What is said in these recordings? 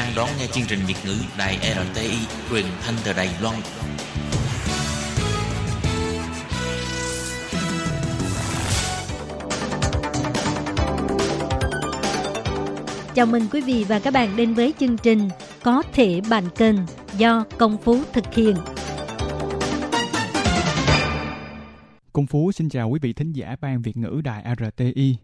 đang đón nghe chương trình Việt ngữ Đài RTI truyền thanh từ Đài Loan. Chào mừng quý vị và các bạn đến với chương trình Có thể bàn kênh do Công Phú thực hiện. Công Phú xin chào quý vị thính giả ban Việt ngữ Đài RTI.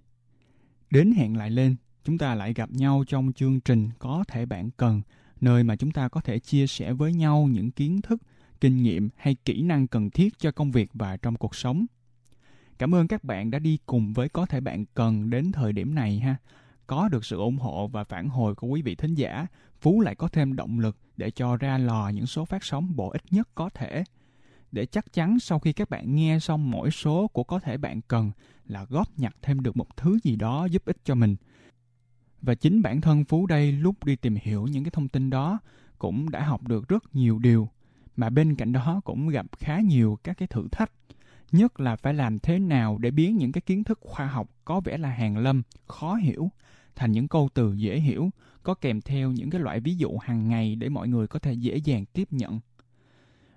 Đến hẹn lại lên, chúng ta lại gặp nhau trong chương trình Có thể bạn cần, nơi mà chúng ta có thể chia sẻ với nhau những kiến thức, kinh nghiệm hay kỹ năng cần thiết cho công việc và trong cuộc sống. Cảm ơn các bạn đã đi cùng với Có thể bạn cần đến thời điểm này ha. Có được sự ủng hộ và phản hồi của quý vị thính giả, Phú lại có thêm động lực để cho ra lò những số phát sóng bổ ích nhất có thể để chắc chắn sau khi các bạn nghe xong mỗi số của có thể bạn cần là góp nhặt thêm được một thứ gì đó giúp ích cho mình. Và chính bản thân Phú đây lúc đi tìm hiểu những cái thông tin đó cũng đã học được rất nhiều điều. Mà bên cạnh đó cũng gặp khá nhiều các cái thử thách. Nhất là phải làm thế nào để biến những cái kiến thức khoa học có vẻ là hàng lâm khó hiểu thành những câu từ dễ hiểu có kèm theo những cái loại ví dụ hàng ngày để mọi người có thể dễ dàng tiếp nhận.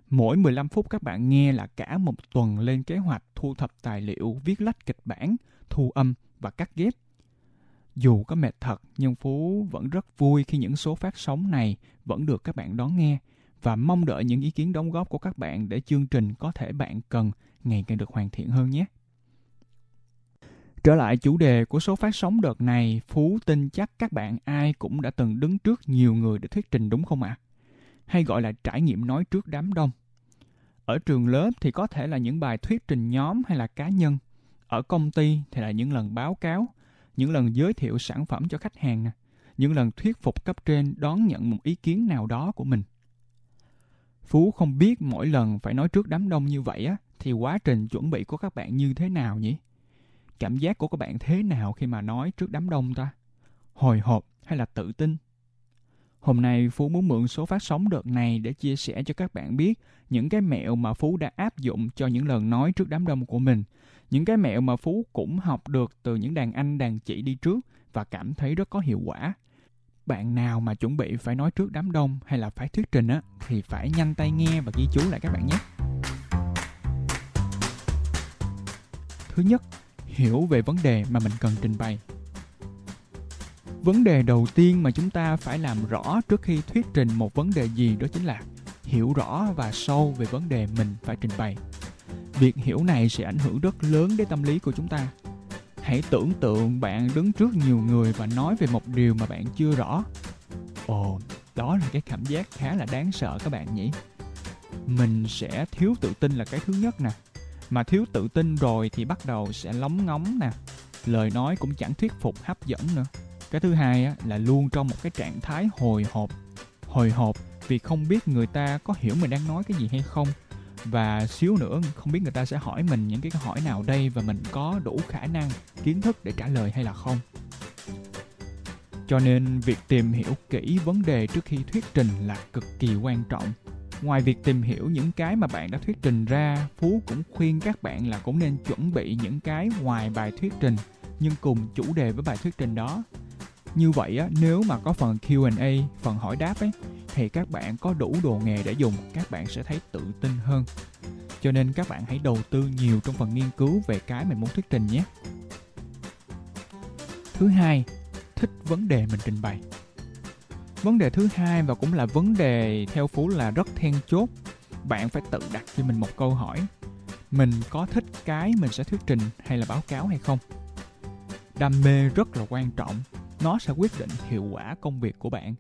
Mỗi 15 phút các bạn nghe là cả một tuần lên kế hoạch thu thập tài liệu, viết lách kịch bản, thu âm và cắt ghép. Dù có mệt thật, nhưng Phú vẫn rất vui khi những số phát sóng này vẫn được các bạn đón nghe và mong đợi những ý kiến đóng góp của các bạn để chương trình có thể bạn cần ngày càng được hoàn thiện hơn nhé. Trở lại chủ đề của số phát sóng đợt này, Phú tin chắc các bạn ai cũng đã từng đứng trước nhiều người để thuyết trình đúng không ạ? À? hay gọi là trải nghiệm nói trước đám đông. Ở trường lớp thì có thể là những bài thuyết trình nhóm hay là cá nhân. Ở công ty thì là những lần báo cáo, những lần giới thiệu sản phẩm cho khách hàng, nè, những lần thuyết phục cấp trên đón nhận một ý kiến nào đó của mình. Phú không biết mỗi lần phải nói trước đám đông như vậy á, thì quá trình chuẩn bị của các bạn như thế nào nhỉ? Cảm giác của các bạn thế nào khi mà nói trước đám đông ta? Hồi hộp hay là tự tin? Hôm nay Phú muốn mượn số phát sóng đợt này để chia sẻ cho các bạn biết những cái mẹo mà Phú đã áp dụng cho những lần nói trước đám đông của mình. Những cái mẹo mà Phú cũng học được từ những đàn anh đàn chị đi trước và cảm thấy rất có hiệu quả. Bạn nào mà chuẩn bị phải nói trước đám đông hay là phải thuyết trình á thì phải nhanh tay nghe và ghi chú lại các bạn nhé. Thứ nhất, hiểu về vấn đề mà mình cần trình bày vấn đề đầu tiên mà chúng ta phải làm rõ trước khi thuyết trình một vấn đề gì đó chính là hiểu rõ và sâu về vấn đề mình phải trình bày việc hiểu này sẽ ảnh hưởng rất lớn đến tâm lý của chúng ta. Hãy tưởng tượng bạn đứng trước nhiều người và nói về một điều mà bạn chưa rõ. Ồ đó là cái cảm giác khá là đáng sợ các bạn nhỉ. Mình sẽ thiếu tự tin là cái thứ nhất nè. Mà thiếu tự tin rồi thì bắt đầu sẽ lóng ngóng nè. Lời nói cũng chẳng thuyết phục hấp dẫn nữa. Cái thứ hai á, là luôn trong một cái trạng thái hồi hộp. Hồi hộp vì không biết người ta có hiểu mình đang nói cái gì hay không và xíu nữa, không biết người ta sẽ hỏi mình những cái câu hỏi nào đây và mình có đủ khả năng, kiến thức để trả lời hay là không. Cho nên việc tìm hiểu kỹ vấn đề trước khi thuyết trình là cực kỳ quan trọng. Ngoài việc tìm hiểu những cái mà bạn đã thuyết trình ra, phú cũng khuyên các bạn là cũng nên chuẩn bị những cái ngoài bài thuyết trình, nhưng cùng chủ đề với bài thuyết trình đó như vậy á, nếu mà có phần Q&A, phần hỏi đáp ấy, thì các bạn có đủ đồ nghề để dùng, các bạn sẽ thấy tự tin hơn. Cho nên các bạn hãy đầu tư nhiều trong phần nghiên cứu về cái mình muốn thuyết trình nhé. Thứ hai, thích vấn đề mình trình bày. Vấn đề thứ hai và cũng là vấn đề theo Phú là rất then chốt. Bạn phải tự đặt cho mình một câu hỏi. Mình có thích cái mình sẽ thuyết trình hay là báo cáo hay không? Đam mê rất là quan trọng nó sẽ quyết định hiệu quả công việc của bạn.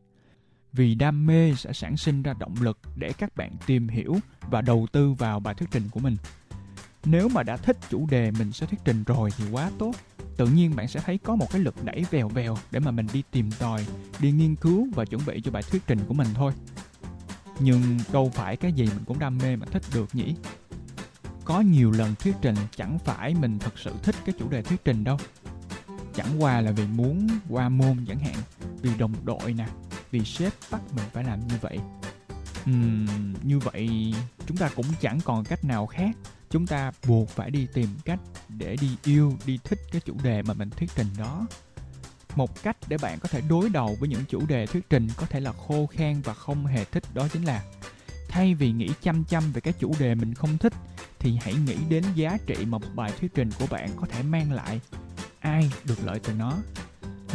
Vì đam mê sẽ sản sinh ra động lực để các bạn tìm hiểu và đầu tư vào bài thuyết trình của mình. Nếu mà đã thích chủ đề, mình sẽ thuyết trình rồi thì quá tốt. Tự nhiên bạn sẽ thấy có một cái lực đẩy vèo vèo để mà mình đi tìm tòi, đi nghiên cứu và chuẩn bị cho bài thuyết trình của mình thôi. Nhưng đâu phải cái gì mình cũng đam mê mà thích được nhỉ? Có nhiều lần thuyết trình chẳng phải mình thật sự thích cái chủ đề thuyết trình đâu chẳng qua là vì muốn qua môn chẳng hạn vì đồng đội nè vì sếp bắt mình phải làm như vậy. Uhm, như vậy chúng ta cũng chẳng còn cách nào khác. Chúng ta buộc phải đi tìm cách để đi yêu đi thích cái chủ đề mà mình thuyết trình đó. Một cách để bạn có thể đối đầu với những chủ đề thuyết trình có thể là khô khan và không hề thích đó chính là thay vì nghĩ chăm chăm về cái chủ đề mình không thích thì hãy nghĩ đến giá trị mà một bài thuyết trình của bạn có thể mang lại ai được lợi từ nó.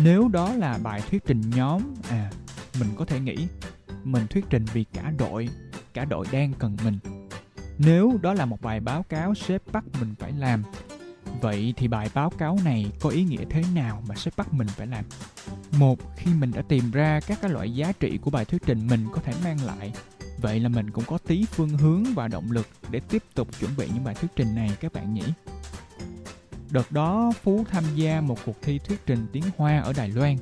Nếu đó là bài thuyết trình nhóm à mình có thể nghĩ mình thuyết trình vì cả đội cả đội đang cần mình. Nếu đó là một bài báo cáo sếp bắt mình phải làm, vậy thì bài báo cáo này có ý nghĩa thế nào mà sếp bắt mình phải làm? Một, khi mình đã tìm ra các cái loại giá trị của bài thuyết trình mình có thể mang lại, vậy là mình cũng có tí phương hướng và động lực để tiếp tục chuẩn bị những bài thuyết trình này các bạn nhỉ? Đợt đó phú tham gia một cuộc thi thuyết trình tiếng hoa ở đài loan.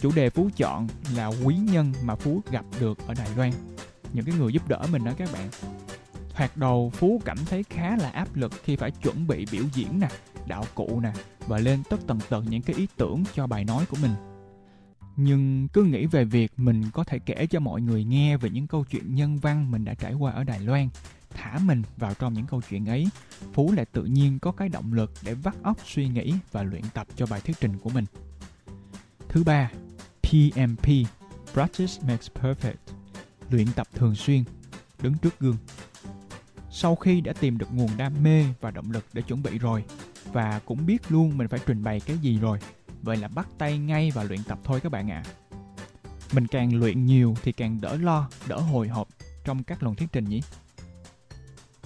Chủ đề phú chọn là quý nhân mà phú gặp được ở đài loan. Những cái người giúp đỡ mình đó các bạn. Hoạt đầu Phú cảm thấy khá là áp lực khi phải chuẩn bị biểu diễn nè, đạo cụ nè và lên tất tần tật những cái ý tưởng cho bài nói của mình. Nhưng cứ nghĩ về việc mình có thể kể cho mọi người nghe về những câu chuyện nhân văn mình đã trải qua ở Đài Loan, thả mình vào trong những câu chuyện ấy, Phú lại tự nhiên có cái động lực để vắt óc suy nghĩ và luyện tập cho bài thuyết trình của mình. Thứ ba, PMP, Practice Makes Perfect, luyện tập thường xuyên, đứng trước gương sau khi đã tìm được nguồn đam mê và động lực để chuẩn bị rồi và cũng biết luôn mình phải trình bày cái gì rồi vậy là bắt tay ngay và luyện tập thôi các bạn ạ à. mình càng luyện nhiều thì càng đỡ lo đỡ hồi hộp trong các lần thuyết trình nhỉ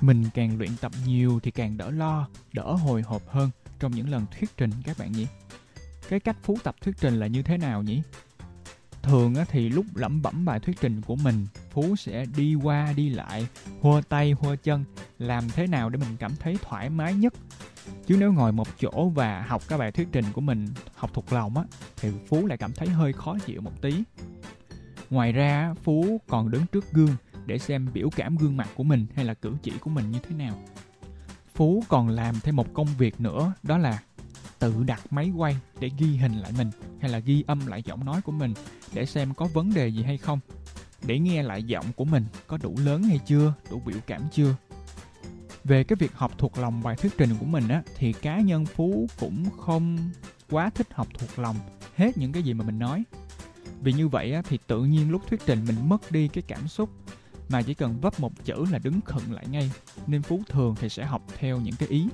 mình càng luyện tập nhiều thì càng đỡ lo, đỡ hồi hộp hơn trong những lần thuyết trình các bạn nhỉ? Cái cách phú tập thuyết trình là như thế nào nhỉ? Thường thì lúc lẩm bẩm bài thuyết trình của mình, phú sẽ đi qua đi lại hua tay hua chân, làm thế nào để mình cảm thấy thoải mái nhất? Chứ nếu ngồi một chỗ và học các bài thuyết trình của mình học thuộc lòng á, thì phú lại cảm thấy hơi khó chịu một tí. Ngoài ra phú còn đứng trước gương để xem biểu cảm gương mặt của mình hay là cử chỉ của mình như thế nào. Phú còn làm thêm một công việc nữa đó là tự đặt máy quay để ghi hình lại mình hay là ghi âm lại giọng nói của mình để xem có vấn đề gì hay không. Để nghe lại giọng của mình có đủ lớn hay chưa đủ biểu cảm chưa. Về cái việc học thuộc lòng bài thuyết trình của mình á thì cá nhân phú cũng không quá thích học thuộc lòng hết những cái gì mà mình nói. Vì như vậy á, thì tự nhiên lúc thuyết trình mình mất đi cái cảm xúc mà chỉ cần vấp một chữ là đứng khựng lại ngay, nên phú thường thì sẽ học theo những cái ý.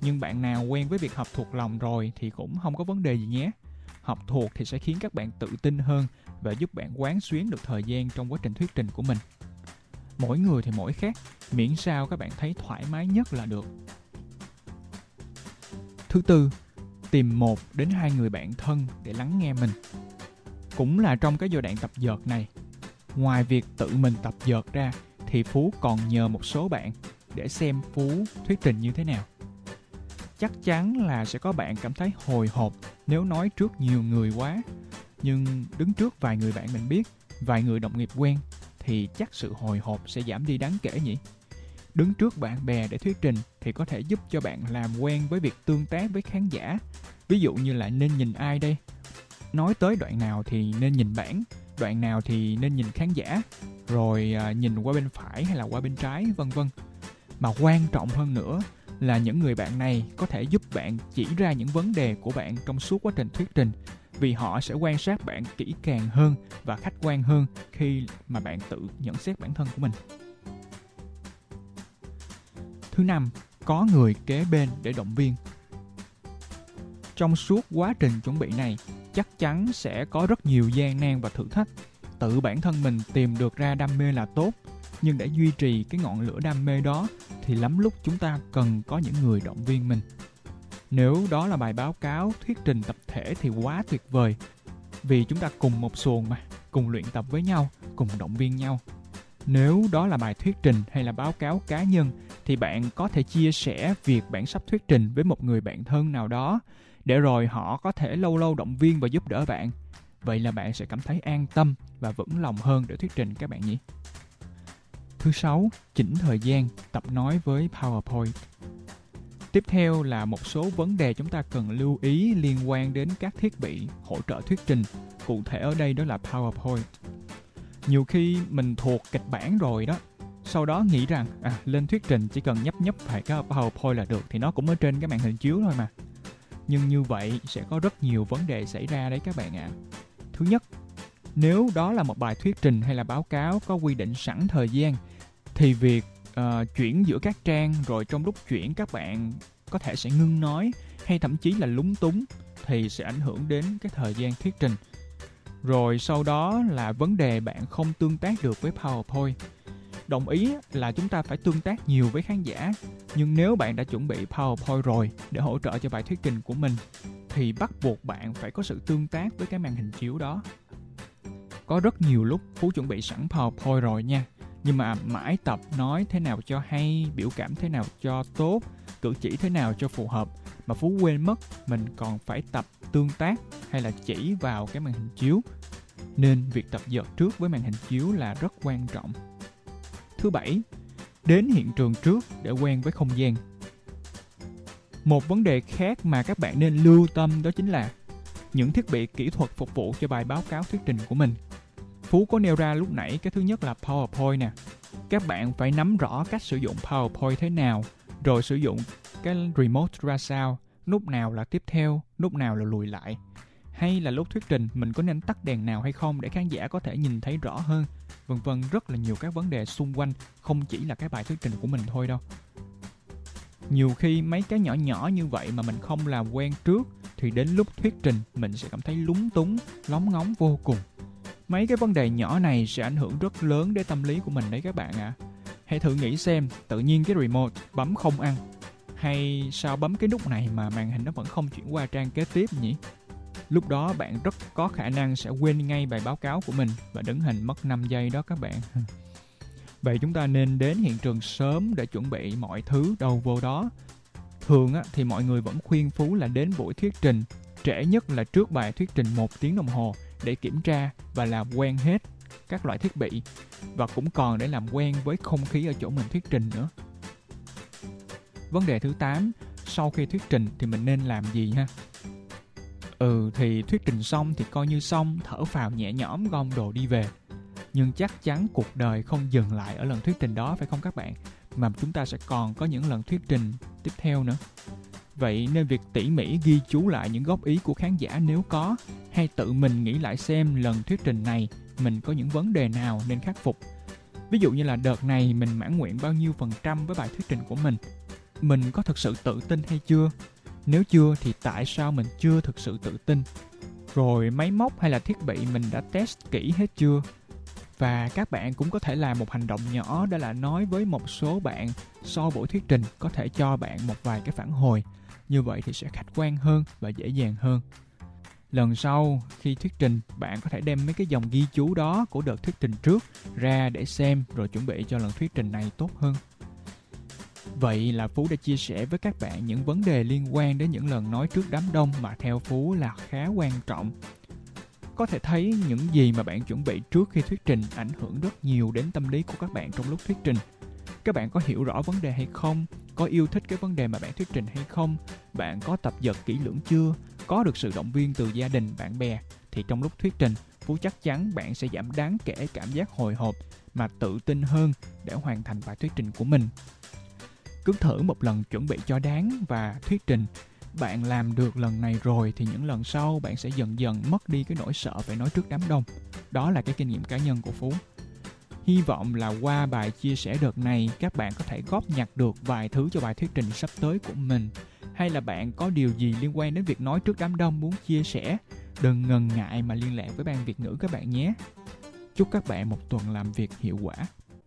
Nhưng bạn nào quen với việc học thuộc lòng rồi thì cũng không có vấn đề gì nhé. Học thuộc thì sẽ khiến các bạn tự tin hơn và giúp bạn quán xuyến được thời gian trong quá trình thuyết trình của mình. Mỗi người thì mỗi khác, miễn sao các bạn thấy thoải mái nhất là được. Thứ tư, tìm một đến hai người bạn thân để lắng nghe mình. Cũng là trong cái giai đoạn tập dượt này ngoài việc tự mình tập dượt ra, thì phú còn nhờ một số bạn để xem phú thuyết trình như thế nào. Chắc chắn là sẽ có bạn cảm thấy hồi hộp nếu nói trước nhiều người quá. Nhưng đứng trước vài người bạn mình biết, vài người đồng nghiệp quen, thì chắc sự hồi hộp sẽ giảm đi đáng kể nhỉ? Đứng trước bạn bè để thuyết trình thì có thể giúp cho bạn làm quen với việc tương tác với khán giả. Ví dụ như là nên nhìn ai đây? Nói tới đoạn nào thì nên nhìn bảng đoạn nào thì nên nhìn khán giả rồi à, nhìn qua bên phải hay là qua bên trái vân vân mà quan trọng hơn nữa là những người bạn này có thể giúp bạn chỉ ra những vấn đề của bạn trong suốt quá trình thuyết trình vì họ sẽ quan sát bạn kỹ càng hơn và khách quan hơn khi mà bạn tự nhận xét bản thân của mình. Thứ năm, có người kế bên để động viên. Trong suốt quá trình chuẩn bị này, chắc chắn sẽ có rất nhiều gian nan và thử thách. Tự bản thân mình tìm được ra đam mê là tốt, nhưng để duy trì cái ngọn lửa đam mê đó thì lắm lúc chúng ta cần có những người động viên mình nếu đó là bài báo cáo thuyết trình tập thể thì quá tuyệt vời vì chúng ta cùng một xuồng mà cùng luyện tập với nhau cùng động viên nhau nếu đó là bài thuyết trình hay là báo cáo cá nhân thì bạn có thể chia sẻ việc bạn sắp thuyết trình với một người bạn thân nào đó để rồi họ có thể lâu lâu động viên và giúp đỡ bạn vậy là bạn sẽ cảm thấy an tâm và vững lòng hơn để thuyết trình các bạn nhé Thứ sáu, chỉnh thời gian tập nói với PowerPoint. Tiếp theo là một số vấn đề chúng ta cần lưu ý liên quan đến các thiết bị hỗ trợ thuyết trình. Cụ thể ở đây đó là PowerPoint. Nhiều khi mình thuộc kịch bản rồi đó, sau đó nghĩ rằng à lên thuyết trình chỉ cần nhấp nhấp phải cái PowerPoint là được thì nó cũng ở trên cái màn hình chiếu thôi mà. Nhưng như vậy sẽ có rất nhiều vấn đề xảy ra đấy các bạn ạ. À. Thứ nhất, nếu đó là một bài thuyết trình hay là báo cáo có quy định sẵn thời gian thì việc uh, chuyển giữa các trang rồi trong lúc chuyển các bạn có thể sẽ ngưng nói hay thậm chí là lúng túng thì sẽ ảnh hưởng đến cái thời gian thuyết trình. Rồi sau đó là vấn đề bạn không tương tác được với PowerPoint. Đồng ý là chúng ta phải tương tác nhiều với khán giả, nhưng nếu bạn đã chuẩn bị PowerPoint rồi để hỗ trợ cho bài thuyết trình của mình thì bắt buộc bạn phải có sự tương tác với cái màn hình chiếu đó. Có rất nhiều lúc Phú chuẩn bị sẵn PowerPoint rồi nha, nhưng mà mãi tập nói thế nào cho hay, biểu cảm thế nào cho tốt, cử chỉ thế nào cho phù hợp mà Phú quên mất mình còn phải tập tương tác hay là chỉ vào cái màn hình chiếu. Nên việc tập dượt trước với màn hình chiếu là rất quan trọng. Thứ bảy, đến hiện trường trước để quen với không gian. Một vấn đề khác mà các bạn nên lưu tâm đó chính là những thiết bị kỹ thuật phục vụ cho bài báo cáo thuyết trình của mình. Phú có nêu ra lúc nãy cái thứ nhất là PowerPoint nè. Các bạn phải nắm rõ cách sử dụng PowerPoint thế nào, rồi sử dụng cái remote ra sao, nút nào là tiếp theo, nút nào là lùi lại. Hay là lúc thuyết trình mình có nên tắt đèn nào hay không để khán giả có thể nhìn thấy rõ hơn. Vân vân rất là nhiều các vấn đề xung quanh, không chỉ là cái bài thuyết trình của mình thôi đâu. Nhiều khi mấy cái nhỏ nhỏ như vậy mà mình không làm quen trước thì đến lúc thuyết trình mình sẽ cảm thấy lúng túng, lóng ngóng vô cùng. Mấy cái vấn đề nhỏ này sẽ ảnh hưởng rất lớn đến tâm lý của mình đấy các bạn ạ. À. Hãy thử nghĩ xem, tự nhiên cái remote bấm không ăn hay sao bấm cái nút này mà màn hình nó vẫn không chuyển qua trang kế tiếp nhỉ? Lúc đó bạn rất có khả năng sẽ quên ngay bài báo cáo của mình và đứng hình mất 5 giây đó các bạn. Vậy chúng ta nên đến hiện trường sớm để chuẩn bị mọi thứ đầu vô đó. Thường á, thì mọi người vẫn khuyên Phú là đến buổi thuyết trình, trễ nhất là trước bài thuyết trình một tiếng đồng hồ để kiểm tra và làm quen hết các loại thiết bị và cũng còn để làm quen với không khí ở chỗ mình thuyết trình nữa. Vấn đề thứ 8, sau khi thuyết trình thì mình nên làm gì ha? Ừ thì thuyết trình xong thì coi như xong, thở phào nhẹ nhõm gom đồ đi về. Nhưng chắc chắn cuộc đời không dừng lại ở lần thuyết trình đó phải không các bạn? Mà chúng ta sẽ còn có những lần thuyết trình tiếp theo nữa. Vậy nên việc tỉ mỉ ghi chú lại những góp ý của khán giả nếu có, hay tự mình nghĩ lại xem lần thuyết trình này mình có những vấn đề nào nên khắc phục. Ví dụ như là đợt này mình mãn nguyện bao nhiêu phần trăm với bài thuyết trình của mình. Mình có thực sự tự tin hay chưa? Nếu chưa thì tại sao mình chưa thực sự tự tin? Rồi máy móc hay là thiết bị mình đã test kỹ hết chưa? Và các bạn cũng có thể làm một hành động nhỏ đó là nói với một số bạn sau buổi thuyết trình có thể cho bạn một vài cái phản hồi như vậy thì sẽ khách quan hơn và dễ dàng hơn lần sau, khi thuyết trình, bạn có thể đem mấy cái dòng ghi chú đó của đợt thuyết trình trước ra để xem rồi chuẩn bị cho lần thuyết trình này tốt hơn Vậy là Phú đã chia sẻ với các bạn những vấn đề liên quan đến những lần nói trước đám đông mà theo Phú là khá quan trọng. Có thể thấy những gì mà bạn chuẩn bị trước khi thuyết trình ảnh hưởng rất nhiều đến tâm lý của các bạn trong lúc thuyết trình. Các bạn có hiểu rõ vấn đề hay không? Có yêu thích cái vấn đề mà bạn thuyết trình hay không? Bạn có tập dượt kỹ lưỡng chưa? Có được sự động viên từ gia đình, bạn bè? Thì trong lúc thuyết trình, phú chắc chắn bạn sẽ giảm đáng kể cảm giác hồi hộp mà tự tin hơn để hoàn thành bài thuyết trình của mình cứ thử một lần chuẩn bị cho đáng và thuyết trình bạn làm được lần này rồi thì những lần sau bạn sẽ dần dần mất đi cái nỗi sợ phải nói trước đám đông đó là cái kinh nghiệm cá nhân của phú Hy vọng là qua bài chia sẻ đợt này, các bạn có thể góp nhặt được vài thứ cho bài thuyết trình sắp tới của mình hay là bạn có điều gì liên quan đến việc nói trước đám đông muốn chia sẻ, đừng ngần ngại mà liên lạc với ban Việt ngữ các bạn nhé. Chúc các bạn một tuần làm việc hiệu quả.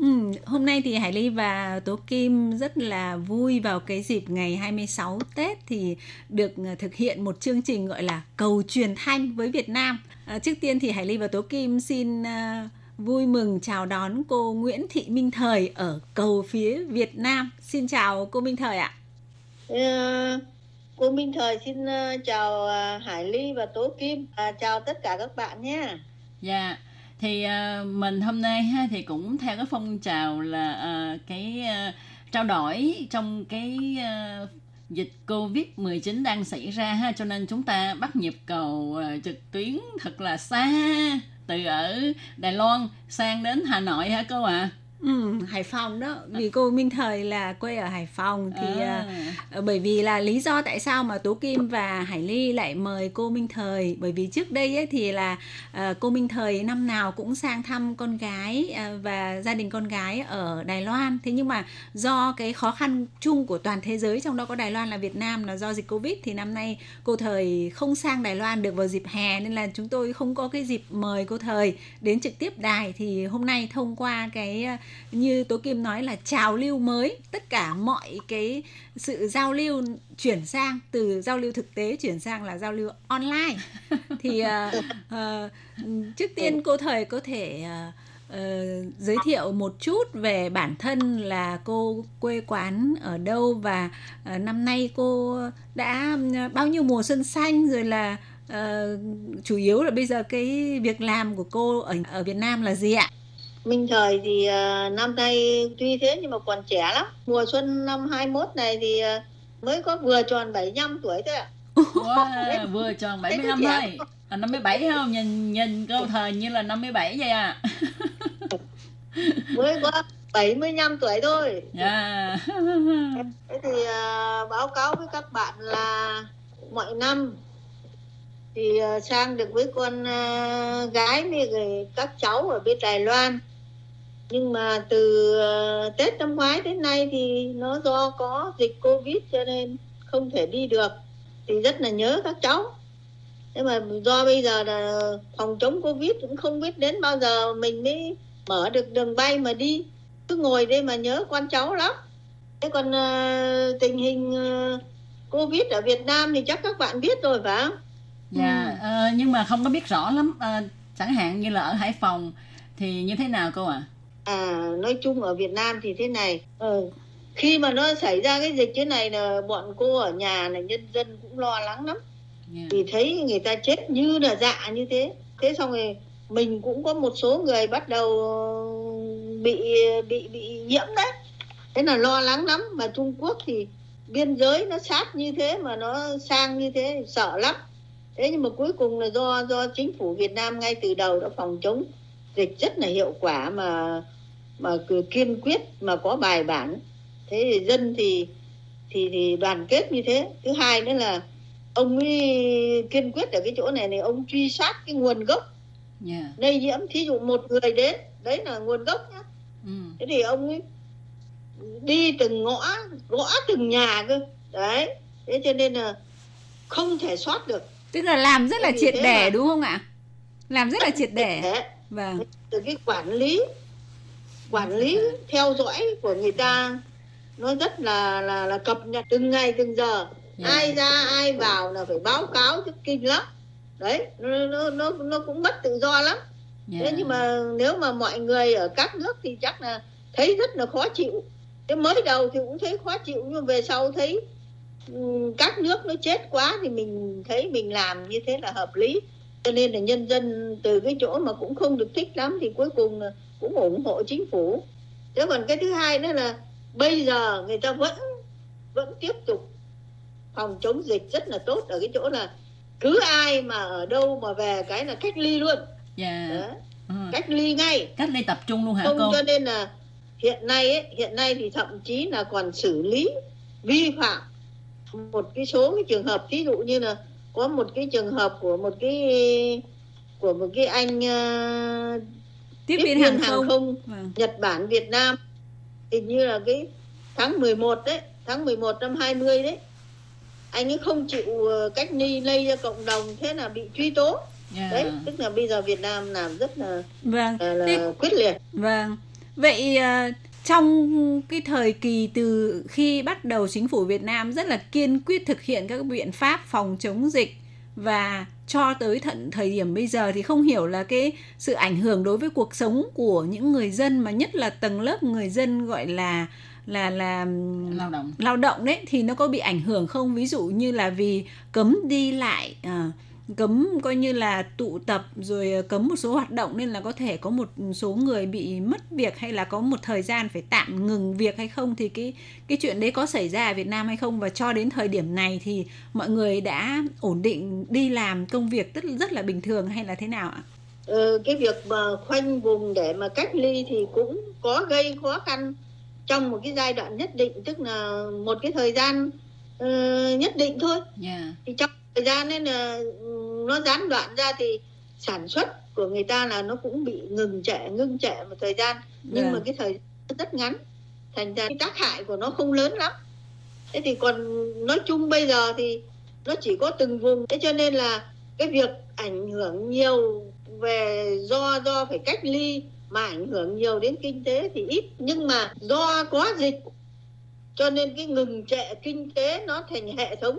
Ừ, hôm nay thì Hải Ly và Tố Kim rất là vui vào cái dịp ngày 26 Tết thì được ờ, thực hiện một chương trình gọi là cầu truyền thanh với Việt Nam. À, trước tiên thì Hải Ly và Tố Kim xin ờ, vui mừng chào đón cô Nguyễn Thị Minh Thời ở cầu phía Việt Nam. Xin chào cô Minh Thời ạ. Ờ, cô Minh Thời xin chào Hải Ly và Tố Kim, à, chào tất cả các bạn nhé. Dạ, thì uh, mình hôm nay ha, thì cũng theo cái phong trào là uh, cái uh, trao đổi trong cái uh, dịch Covid-19 đang xảy ra ha, cho nên chúng ta bắt nhịp cầu uh, trực tuyến thật là xa từ ở Đài Loan sang đến Hà Nội hả cô ạ? Ừ, Hải Phòng đó. Vì cô Minh Thời là quê ở Hải Phòng thì À. à, Ờ, bởi vì là lý do tại sao mà Tố Kim và Hải Ly lại mời cô Minh Thời. Bởi vì trước đây ấy thì là ờ, cô Minh Thời năm nào cũng sang thăm con gái ờ, và gia đình con gái ở Đài Loan. Thế nhưng mà do cái khó khăn chung của toàn thế giới trong đó có Đài Loan là Việt Nam là do dịch Covid thì năm nay cô Thời không sang Đài Loan được vào dịp hè nên là chúng tôi không có cái dịp mời cô Thời đến trực tiếp đài. Thì hôm nay thông qua cái ờ, như Tố Kim nói là trào lưu mới tất cả mọi cái sự giao lưu chuyển sang từ giao lưu thực tế chuyển sang là giao lưu online thì ờ, ờ, trước tiên cô thời có thể ờ, ờ, giới thiệu một chút về bản thân là cô quê quán ở đâu và ờ, năm nay cô đã bao nhiêu mùa xuân xanh rồi là ờ, chủ yếu là bây giờ cái việc làm của cô ở ở Việt Nam là gì ạ? Minh Thời thì ờ, năm nay tuy thế nhưng mà còn trẻ lắm. Mùa xuân năm 21 này thì ờ, mới có vừa tròn 75 tuổi thôi ạ. Wow, vừa tròn Thấy 75 có trẻ thôi. À, 57 không? Nhìn nhìn câu thời như là 57 vậy à. Mới có 75 tuổi thôi. Dạ. Thế thì ờ, báo cáo với các bạn là mọi năm thì sang được với con ờ, gái với các cháu ở bên Đài Loan nhưng mà từ ờ, Tết năm ngoái đến nay thì nó do có dịch Covid cho nên không thể đi được thì rất là nhớ các cháu thế mà do bây giờ là phòng chống Covid cũng không biết đến bao giờ mình mới mở được đường bay mà đi cứ ngồi đây mà nhớ con cháu lắm thế còn ờ, tình hình ờ, Covid ở Việt Nam thì chắc các bạn biết rồi phải không? Dạ, ờ, nhưng mà không có biết rõ lắm. Ờ, chẳng hạn như là ở Hải Phòng thì như thế nào cô ạ? À, nói chung ở Việt Nam thì thế này. Ờ, khi mà nó xảy ra cái dịch thế này là bọn cô ở nhà là nhân dân cũng lo lắng lắm. Dạ. vì thấy người ta chết như là dạ như thế. Thế xong rồi mình cũng có một số người bắt đầu bị bị bị nhiễm đấy. Thế là lo lắng lắm. Mà Trung Quốc thì biên giới nó sát như thế mà nó sang như thế sợ lắm. Thế nhưng mà cuối cùng là do do chính phủ Việt Nam ngay từ đầu đã phòng chống dịch rất là hiệu quả mà mà kiên quyết mà có bài bản thế thì dân thì thì thì đoàn kết như thế thứ hai nữa là ông ấy kiên quyết ở cái chỗ này này ông truy sát cái nguồn gốc Dạ. lây nhiễm thí dụ một người đến đấy là nguồn gốc nhá Ừ. thế thì ông ấy đi từng ngõ gõ từng nhà cơ đấy thế cho nên là không thể soát được Tức là làm rất là triệt để mà- đúng không ạ? Làm rất là triệt để. Vâng. từ cái quản lý quản lý theo dõi của người ta nó rất là là là cập nhật từng ngày từng giờ. Dạ. ai ra ai vào là phải báo cáo chứ kinh lắm. Đấy nó nó nó, nó cũng mất tự do lắm. Dạ. thế nhưng mà nếu mà mọi người ở các nước thì chắc là thấy rất là khó chịu. Thế mới đầu thì cũng thấy khó chịu nhưng về sau thấy các nước nó chết quá thì mình thấy mình làm như thế là hợp lý cho nên là nhân dân từ cái chỗ mà cũng không được thích lắm thì cuối cùng là cũng ủng hộ chính phủ. Thế còn cái thứ hai nữa là bây giờ người ta vẫn vẫn tiếp tục phòng chống dịch rất là tốt ở cái chỗ là cứ ai mà ở đâu mà về cái là cách ly luôn. Dạ. Đấy, ừ. cách ly ngay. Cách ly tập trung luôn hả không cô? cho nên là hiện nay ấy, hiện nay thì thậm chí là còn xử lý vi phạm một cái số cái trường hợp ví dụ như là có một cái trường hợp của một cái của một cái anh ờ, tiếp viên hàng không Vâng. Nhật Bản Việt Nam hình như là cái tháng 11 đấy tháng 11 năm 20 đấy anh ấy không chịu ờ, cách ly lây ra cộng đồng thế là bị truy tố Dạ. đấy tức là bây giờ Việt Nam làm rất là vâng là, là Thế- quyết liệt Vâng. Vậy à, trong cái thời kỳ từ khi bắt đầu chính phủ Việt Nam rất là kiên quyết thực hiện các biện pháp phòng chống dịch và cho tới tận thời điểm bây giờ thì không hiểu là cái sự ảnh hưởng đối với cuộc sống của những người dân mà nhất là tầng lớp người dân gọi là là là lao động. lao động đấy thì nó có bị ảnh hưởng không? Ví dụ như là vì cấm đi lại à, cấm coi như là tụ tập rồi cấm một số hoạt động nên là có thể có một số người bị mất việc hay là có một thời gian phải tạm ngừng việc hay không thì cái cái chuyện đấy có xảy ra ở Việt Nam hay không? Và cho đến thời điểm này thì mọi người đã ổn định đi làm công việc rất rất là bình thường hay là thế nào ạ? Ờ, cái việc mà khoanh vùng để mà cách ly thì cũng có gây khó khăn trong một cái giai đoạn nhất định tức là một cái thời gian ờ, nhất định thôi. Dạ. Thì trong thời gian nên là ừ, nó gián đoạn ra thì sản xuất của người ta là nó cũng bị ngừng trệ ngưng trệ một thời gian. Nhưng Dạ. mà cái thời gian rất ngắn. Thành ra cái tác hại của nó không lớn lắm. Thế thì còn nói chung bây giờ thì nó chỉ có từng vùng. Thế cho nên là cái việc ảnh hưởng nhiều về do do phải cách ly mà ảnh hưởng nhiều đến kinh tế thì ít. Nhưng mà do có dịch cho nên cái ngừng trệ kinh tế nó thành hệ thống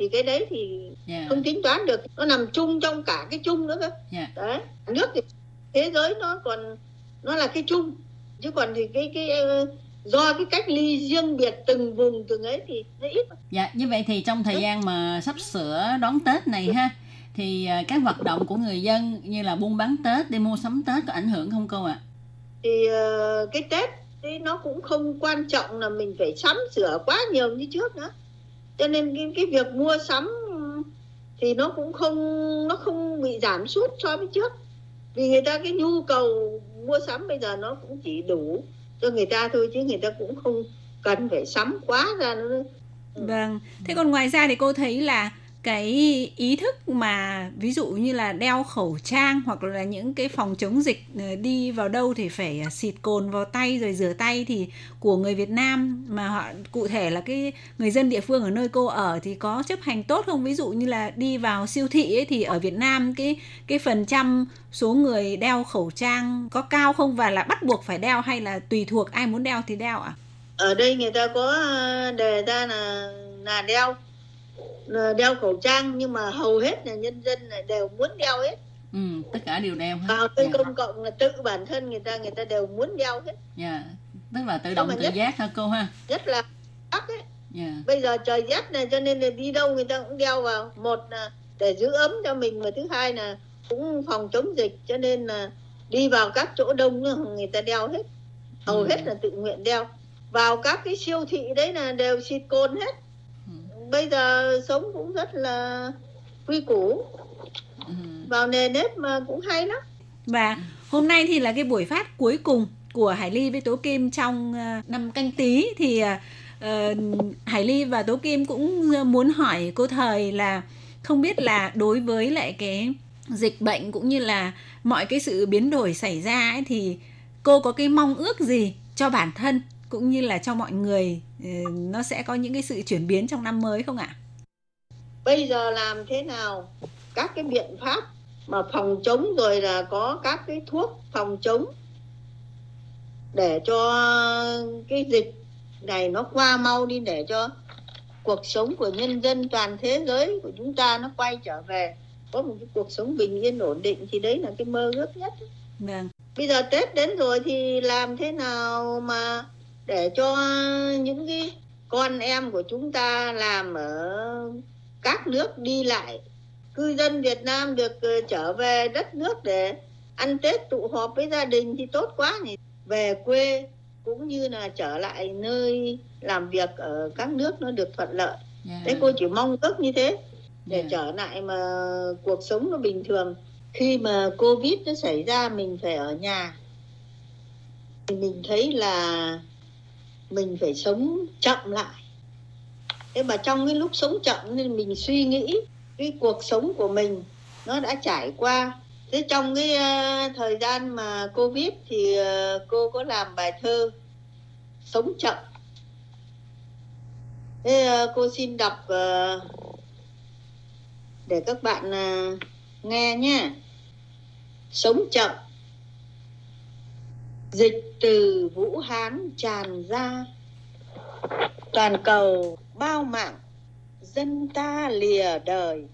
thì cái đấy thì dạ. không tính toán được. Nó nằm chung trong cả cái chung nữa cơ. Dạ. Đấy. Nước thì thế giới nó còn nó là cái chung. Chứ còn thì cái cái ờ, do cái cách ly riêng biệt từng vùng từng ấy thì nó ít. Dạ, như vậy thì trong thời gian mà sắp sửa đón Tết này ha, thì à, các hoạt động của người dân như là buôn bán Tết, đi mua sắm Tết có ảnh hưởng không cô ạ? thì ờ, cái tết thì nó cũng không quan trọng là mình phải sắm sửa quá nhiều như trước nữa cho nên cái cái việc mua sắm thì nó cũng không, nó không bị giảm sút so với trước vì người ta cái nhu cầu mua sắm bây giờ nó cũng chỉ đủ cho người ta thôi, chứ người ta cũng không cần phải sắm quá ra nữa Vâng. Thế còn ngoài ra thì cô thấy là cái ý thức mà ví dụ như là đeo khẩu trang hoặc là những cái phòng chống dịch ờ, đi vào đâu thì phải ờ, xịt cồn vào tay rồi rửa tay thì của người Việt Nam mà họ cụ thể là cái người dân địa phương ở nơi cô ở thì có chấp hành tốt không? Ví dụ như là đi vào siêu thị ấy, thì ở Việt Nam cái cái phần trăm số người đeo khẩu trang có cao không và là bắt buộc phải đeo hay là tùy thuộc ai muốn đeo thì đeo ạ? ở đây người ta có ờ, đề ra là là đeo đeo khẩu trang nhưng mà hầu hết là nhân dân là đều muốn đeo hết Ừ, tất cả đều đeo hết. vào nơi Dạ. công cộng là tự bản thân người ta người ta đều muốn đeo hết Dạ, tức là tự động tự nhất- giác hả cô ha? nhất là bắc ấy Dạ. bây giờ trời rét này cho nên là đi đâu người ta cũng đeo vào một là để giữ ấm cho mình và thứ hai là cũng phòng chống dịch cho nên là đi vào các chỗ đông người ta đeo hết hầu Ừ. hết là tự nguyện đeo vào các cái siêu thị đấy là đều xịt cồn hết. Bây giờ sống cũng rất là quy củ Ừ. vào nề nếp mà cũng hay lắm Và hôm nay thì là cái buổi phát cuối cùng của Hải Ly với Tố Kim trong ờ, năm canh tí thì ờ, Hải Ly và Tố Kim cũng muốn hỏi cô Thời là không biết là đối với lại cái dịch bệnh cũng như là mọi cái sự biến đổi xảy ra ấy thì cô có cái mong ước gì cho bản thân cũng như là cho mọi người nó sẽ có những cái sự chuyển biến trong năm mới không ạ? bây giờ làm thế nào các cái biện pháp mà phòng chống rồi là có các cái thuốc phòng chống để cho cái dịch này nó qua mau đi để cho cuộc sống của nhân dân toàn thế giới của chúng ta nó quay trở về có một cái cuộc sống bình yên ổn định thì đấy là cái mơ ước nhất Vâng. bây giờ tết đến rồi thì làm thế nào mà để cho những cái con em của chúng ta làm ở các nước đi lại. Cư dân Việt Nam được ờ, trở về đất nước để ăn Tết tụ họp với gia đình thì tốt quá nhỉ. Về quê cũng như là trở lại nơi làm việc ở các nước nó được thuận lợi. Dạ. thế cô chỉ mong ước như thế để Dạ. trở lại mà cuộc sống nó bình thường. Khi mà covid nó xảy ra mình phải ở nhà. Thì mình thấy là mình phải sống chậm lại. Thế mà trong cái lúc sống chậm nên mình suy nghĩ cái cuộc sống của mình nó đã trải qua. Thế trong cái ờ, thời gian mà covid thì ờ, cô có làm bài thơ sống chậm. Thế ờ, cô xin đọc để các bạn nghe nhé sống chậm dịch từ vũ hán tràn ra. Toàn cầu bao mạng, dân ta lìa đời.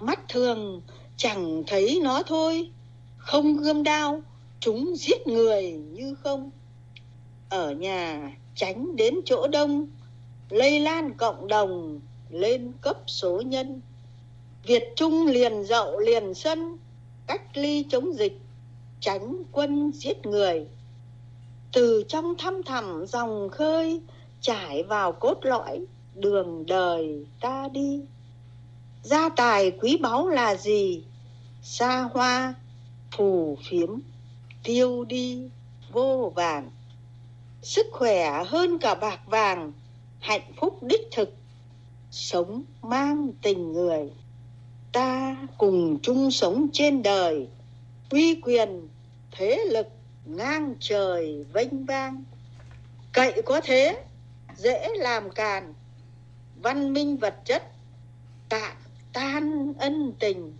Mắt thường chẳng thấy nó thôi. Không gươm đao, chúng giết người như không. Ở nhà tránh đến chỗ đông, lây lan cộng đồng lên cấp số nhân. Việt trung liền dậu liền sân, cách ly chống dịch tránh quân giết người. Từ trong thăm thẳm dòng khơi, trải vào cốt lõi, đường đời ta đi. Gia tài quý báu là gì? Xa hoa, phù phiếm, tiêu đi, vô vàng. Sức khỏe hơn cả bạc vàng, hạnh phúc đích thực. Sống mang tình người. Ta cùng chung sống trên đời uy quyền thế lực ngang trời vênh vang. Cậy có thế, dễ làm càn. Văn minh vật chất, tạ tan ân tình.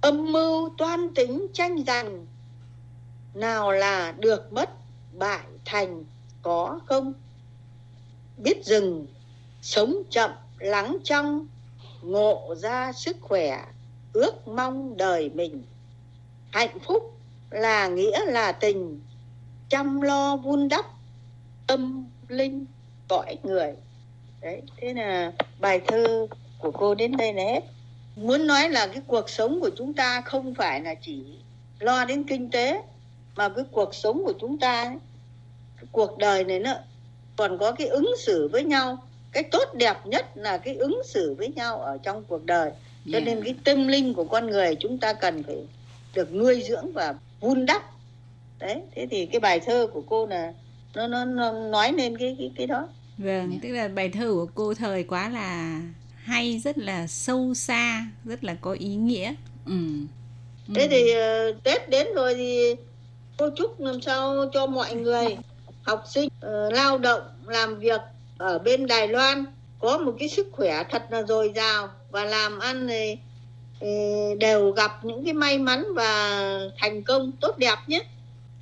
Âm mưu toan tính tranh giành. Nào là được mất, bại thành, có không? Biết dừng sống chậm, lắng trong. Ngộ ra sức khỏe, ước mong đời mình. Hạnh phúc là nghĩa là tình. Chăm lo vun đắp tâm linh cõi người. Đấy thế là bài thơ của cô đến đây là hết muốn nói là cái cuộc sống của chúng ta không phải là chỉ lo đến kinh tế mà cái cuộc sống của chúng ta ấy, cái cuộc đời này nó còn có cái ứng xử với nhau. Cái tốt đẹp nhất là cái ứng xử với nhau ở trong cuộc đời. Cho Dạ. nên cái tâm linh của con người chúng ta cần phải được nuôi dưỡng và vun đắp đấy thế thì cái bài thơ của cô là nó nó, nó nói lên cái cái cái đó Vâng, Dạ. tức là bài thơ của cô thời quá là hay, rất là sâu xa, rất là có ý nghĩa. Ừ. Ừ. thế thì ờ, tết đến rồi thì cô chúc làm sao cho mọi người học sinh ờ, lao động làm việc ở bên Đài Loan có một cái sức khỏe thật là dồi dào và làm ăn thì ờ, Ừ, đều gặp những cái may mắn và thành công tốt đẹp nhất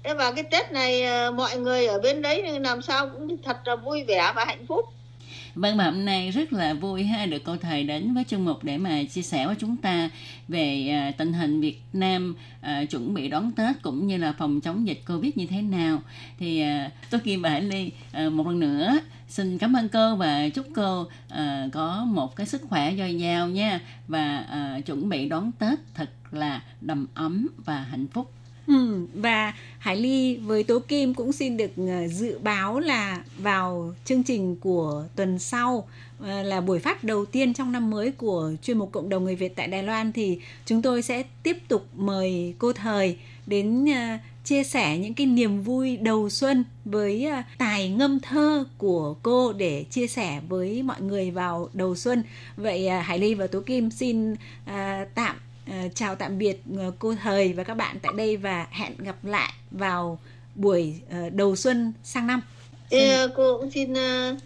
thế và cái Tết này ờ, mọi người ở bên đấy làm sao cũng thật là vui vẻ và hạnh phúc. Vâng và hôm nay rất là vui ha được cô thầy đến với chương mục để mà chia sẻ với chúng ta về à, tình hình Việt Nam à, chuẩn bị đón Tết cũng như là phòng chống dịch Covid như thế nào. Thì à, tôi Kim và Hải Ly à, một lần nữa xin cảm ơn cô và chúc cô à, có một cái sức khỏe dồi dào nha và à, chuẩn bị đón Tết thật là đầm ấm và hạnh phúc. Ừ, và Hải Ly với Tố Kim cũng xin được ờ, dự báo là vào chương trình của tuần sau ờ, là buổi phát đầu tiên trong năm mới của chuyên mục cộng đồng người Việt tại Đài Loan thì chúng tôi sẽ tiếp tục mời cô Thời đến ờ, chia sẻ những cái niềm vui đầu xuân với tài ngâm thơ của cô để chia sẻ với mọi người vào đầu xuân. Vậy Hải Ly và Tố Kim xin tạm chào tạm biệt ờ, cô thời và các bạn tại đây và hẹn gặp lại vào buổi ờ, đầu xuân sang năm. Ờ, cô cũng xin ờ,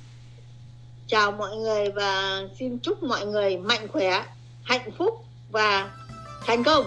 chào mọi người và xin chúc mọi người mạnh khỏe, hạnh phúc và thành công.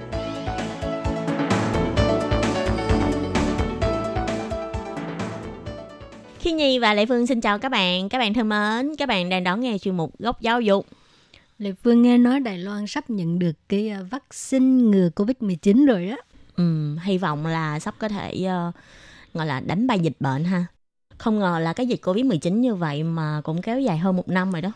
Nhi và Lệ Phương xin chào các bạn. Các bạn thân mến, các bạn đang đón nghe chuyên mục Góc Giáo dục. Lệ Phương nghe nói Đài Loan sắp nhận được cái à, vaccine ngừa Covid-19 rồi đó. Ừ, hy vọng là sắp có thể uh, gọi là đánh bay dịch bệnh ha. Không ngờ là cái dịch Covid-19 như vậy mà cũng kéo dài hơn một năm rồi đó.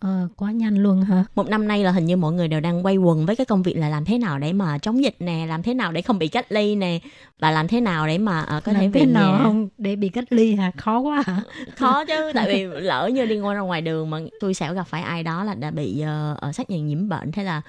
Ờ, quá nhanh luôn hả? Một năm nay là hình như mọi người đều đang quay quần với cái công việc là làm thế nào để mà chống dịch nè, làm thế nào để không bị cách ly nè và làm thế nào để mà uh, có Làm thể về thế nào nhà. không để bị cách ly hả? Khó quá hả? khó chứ tại vì lỡ như đi qua ra ngoài đường mà tôi sẽ gặp phải ai đó là đã bị uh, xác nhận nhiễm bệnh thế là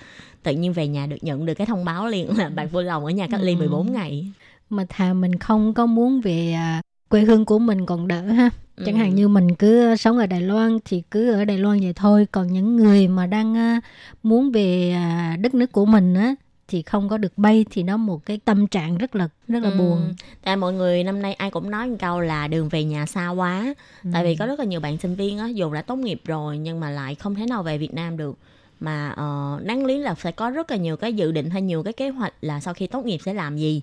tự nhiên về nhà được nhận được cái thông báo liền là bạn vui lòng ở nhà cách ly Ừ. 14 ngày Mà thà mình không có muốn về à, quê hương của mình còn đỡ ha. Chẳng hạn như mình cứ sống ở Đài Loan thì cứ ở Đài Loan vậy thôi. Còn những người mà đang à, muốn về à, đất nước của mình á thì không có được bay thì nó một cái tâm trạng rất là rất là Ừ. buồn. tại mọi người năm nay ai cũng nói một câu là đường về nhà xa quá tại vì có rất là nhiều bạn sinh viên á dù đã tốt nghiệp rồi nhưng mà lại không thể nào về Việt Nam được mà ờ, đáng lý là sẽ có rất là nhiều cái dự định hay nhiều cái kế hoạch là sau khi tốt nghiệp sẽ làm gì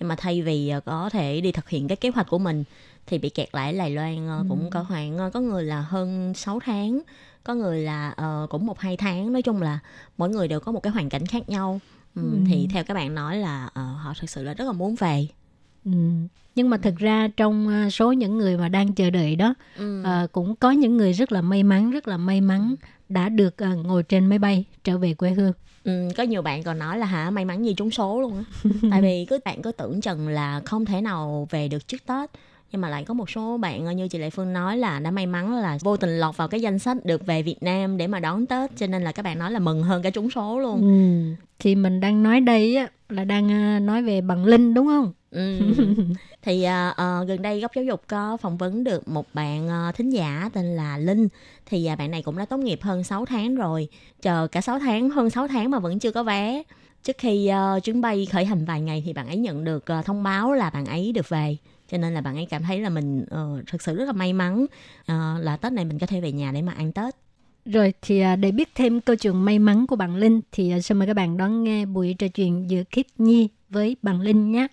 nhưng mà thay vì ờ, có thể đi thực hiện cái kế hoạch của mình thì bị kẹt lại ở Đài Loan ờ, cũng có khoảng ờ, có người là hơn 6 tháng có người là ờ, cũng một hai tháng nói chung là mỗi người đều có một cái hoàn cảnh khác nhau ừ, Ừ. thì theo các bạn nói là ờ, họ thực sự là rất là muốn về Ừ. Nhưng mà thực ra trong số những người mà đang chờ đợi đó ừ. à, cũng có những người rất là may mắn, rất là may mắn đã được à, ngồi trên máy bay trở về quê hương. Ừ, có nhiều bạn còn nói là hả may mắn như trúng số luôn á tại vì cứ bạn cứ tưởng chừng là không thể nào về được trước tết nhưng mà lại có một số bạn ờ, như chị Lệ Phương nói là đã may mắn là vô tình lọt vào cái danh sách được về Việt Nam để mà đón Tết cho nên là các bạn nói là mừng hơn cả trúng số luôn Ừ. Thì mình đang nói đây á, là đang à, nói về bằng linh đúng không? ừ. thì ờ, ờ, gần đây góc giáo dục có phỏng vấn được một bạn ờ, thính giả tên là Linh thì ờ, bạn này cũng đã tốt nghiệp hơn 6 tháng rồi chờ cả 6 tháng hơn 6 tháng mà vẫn chưa có vé trước khi ờ, chuyến bay khởi hành vài ngày thì bạn ấy nhận được ờ, thông báo là bạn ấy được về cho nên là bạn ấy cảm thấy là mình ờ, thực sự rất là may mắn ờ, là Tết này mình có thể về nhà để mà ăn Tết. Rồi thì à, để biết thêm câu chuyện may mắn của bạn Linh thì à, xin mời các bạn đón nghe buổi trò chuyện giữa Khiết Nhi với bạn Linh nhé.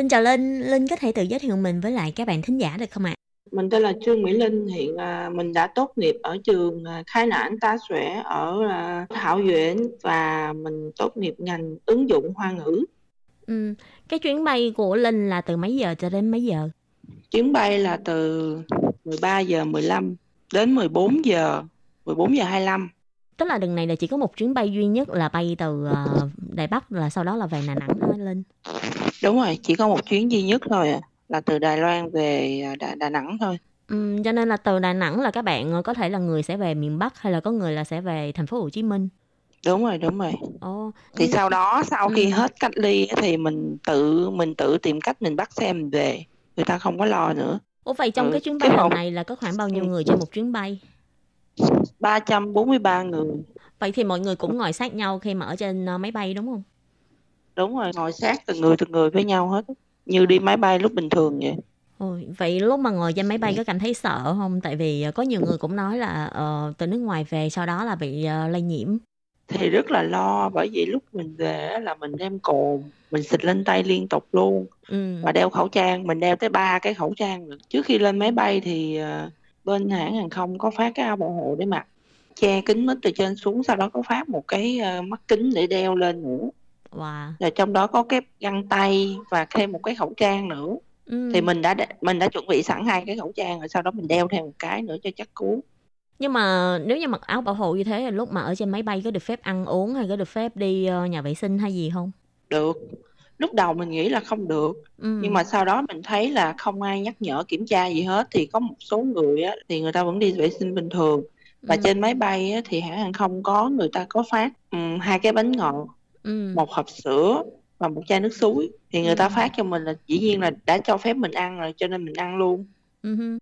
xin chào Linh. Linh có thể tự giới thiệu mình với lại các bạn thính giả được không ạ Mình tên là Trương Mỹ Linh, hiện à, mình đã tốt nghiệp ở trường à, Khai nản tá xuể ở à, Thảo Duyện và mình tốt nghiệp ngành ứng dụng hoa ngữ. ừ. cái chuyến bay của Linh là từ mấy giờ cho đến mấy giờ Chuyến bay là từ 13 giờ 15 đến 14 giờ 14 giờ 25. tức là đợt này là chỉ có một chuyến bay duy nhất là bay từ Đài Bắc là sau đó là về Đà Nẵng thôi Linh Đúng rồi, chỉ có một chuyến duy nhất thôi à, là từ Đài Loan về à, Đà, Đà Nẵng thôi. ừ, cho nên là từ Đà Nẵng là các bạn ờ, có thể là người sẽ về miền Bắc hay là có người là sẽ về thành phố Hồ Chí Minh Đúng rồi, đúng rồi. Ồ, Thì sau đó sau khi Ừ. hết cách ly thì mình tự mình tự tìm cách mình bắt xe mình về. Người ta không có lo nữa. Ủa vậy trong Ừ, cái chuyến bay lần này là có khoảng bao nhiêu người trên một chuyến bay 343 người. vậy thì mọi người cũng ngồi sát nhau khi mà ở trên ờ, máy bay đúng không Đúng rồi, ngồi sát từng người từng người với nhau hết. Như đi máy bay lúc bình thường vậy. Ôi, vậy lúc mà ngồi trên máy bay có cảm thấy sợ không? Tại vì ờ, có nhiều người cũng nói là ờ, từ nước ngoài về sau đó là bị ờ, lây nhiễm. Thì rất là lo bởi vì lúc mình về là mình đem cồn, mình xịt lên tay liên tục luôn Ừ. và đeo khẩu trang, mình đeo tới ba cái khẩu trang. Trước khi lên máy bay thì ờ, bên hãng hàng không có phát cái áo bảo hộ để mặc, che kính mít từ trên xuống, sau đó có phát một cái mắt kính để đeo lên nữa. Wow. Rồi trong đó có cái găng tay và thêm một cái khẩu trang nữa. Ừ. Thì mình đã mình đã chuẩn bị sẵn hai cái khẩu trang rồi sau đó mình đeo thêm một cái nữa cho chắc cú. Nhưng mà nếu như mặc áo bảo hộ như thế là lúc mà ở trên máy bay có được phép ăn uống hay có được phép đi ờ, nhà vệ sinh hay gì không? Được. Lúc đầu mình nghĩ là không được, Ừ. nhưng mà sau đó mình thấy là không ai nhắc nhở kiểm tra gì hết thì có một số người á thì người ta vẫn đi vệ sinh bình thường. Và Ừ. trên máy bay á, thì hãng hàng không có người ta có phát ừm, hai cái bánh ngọt ừ. một hộp sữa và một chai nước suối thì người Ừ. ta phát cho mình là dĩ nhiên là đã cho phép mình ăn rồi cho nên mình ăn luôn Ừ hứ.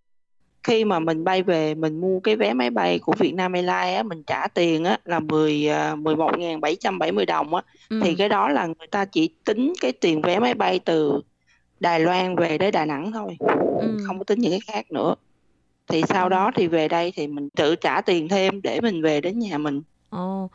khi mà mình bay về mình mua cái vé máy bay của Vietnam Airlines á mình trả tiền á là 10 à, 11.770 đồng á Ừ. thì cái đó là người ta chỉ tính cái tiền vé máy bay từ Đài Loan về đến Đà Nẵng thôi Ừ. không có tính những cái khác nữa thì sau đó thì về đây thì mình tự trả tiền thêm để mình về đến nhà mình Ồ,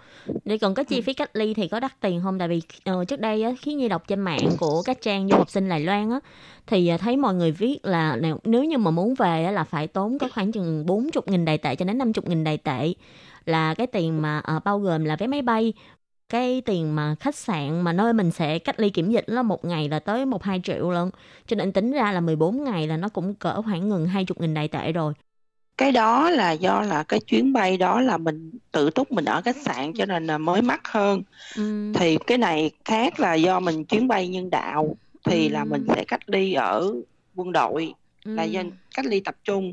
để còn có chi phí cách ly thì có đắt tiền không? Tại vì ờ, trước đây á, khi Nhi đọc trên mạng của các trang du học sinh Đài Loan á, thì ờ, thấy mọi người viết là nếu, nếu như mà muốn về á, là phải tốn có khoảng chừng 40.000 đài tệ cho đến 50.000 đài tệ là cái tiền mà ờ, bao gồm là vé máy bay cái tiền mà khách sạn mà nơi mình sẽ cách ly kiểm dịch là một ngày là tới một hai triệu lần cho nên tính ra là 14 ngày là nó cũng cỡ khoảng gần 20.000 đài tệ rồi cái đó là do là cái chuyến bay đó là mình tự túc mình ở khách sạn cho nên là mới mắc hơn ừ. thì cái này khác là do mình chuyến bay nhân đạo thì là Ừ. mình sẽ cách ly ở quân đội là do cách ly tập trung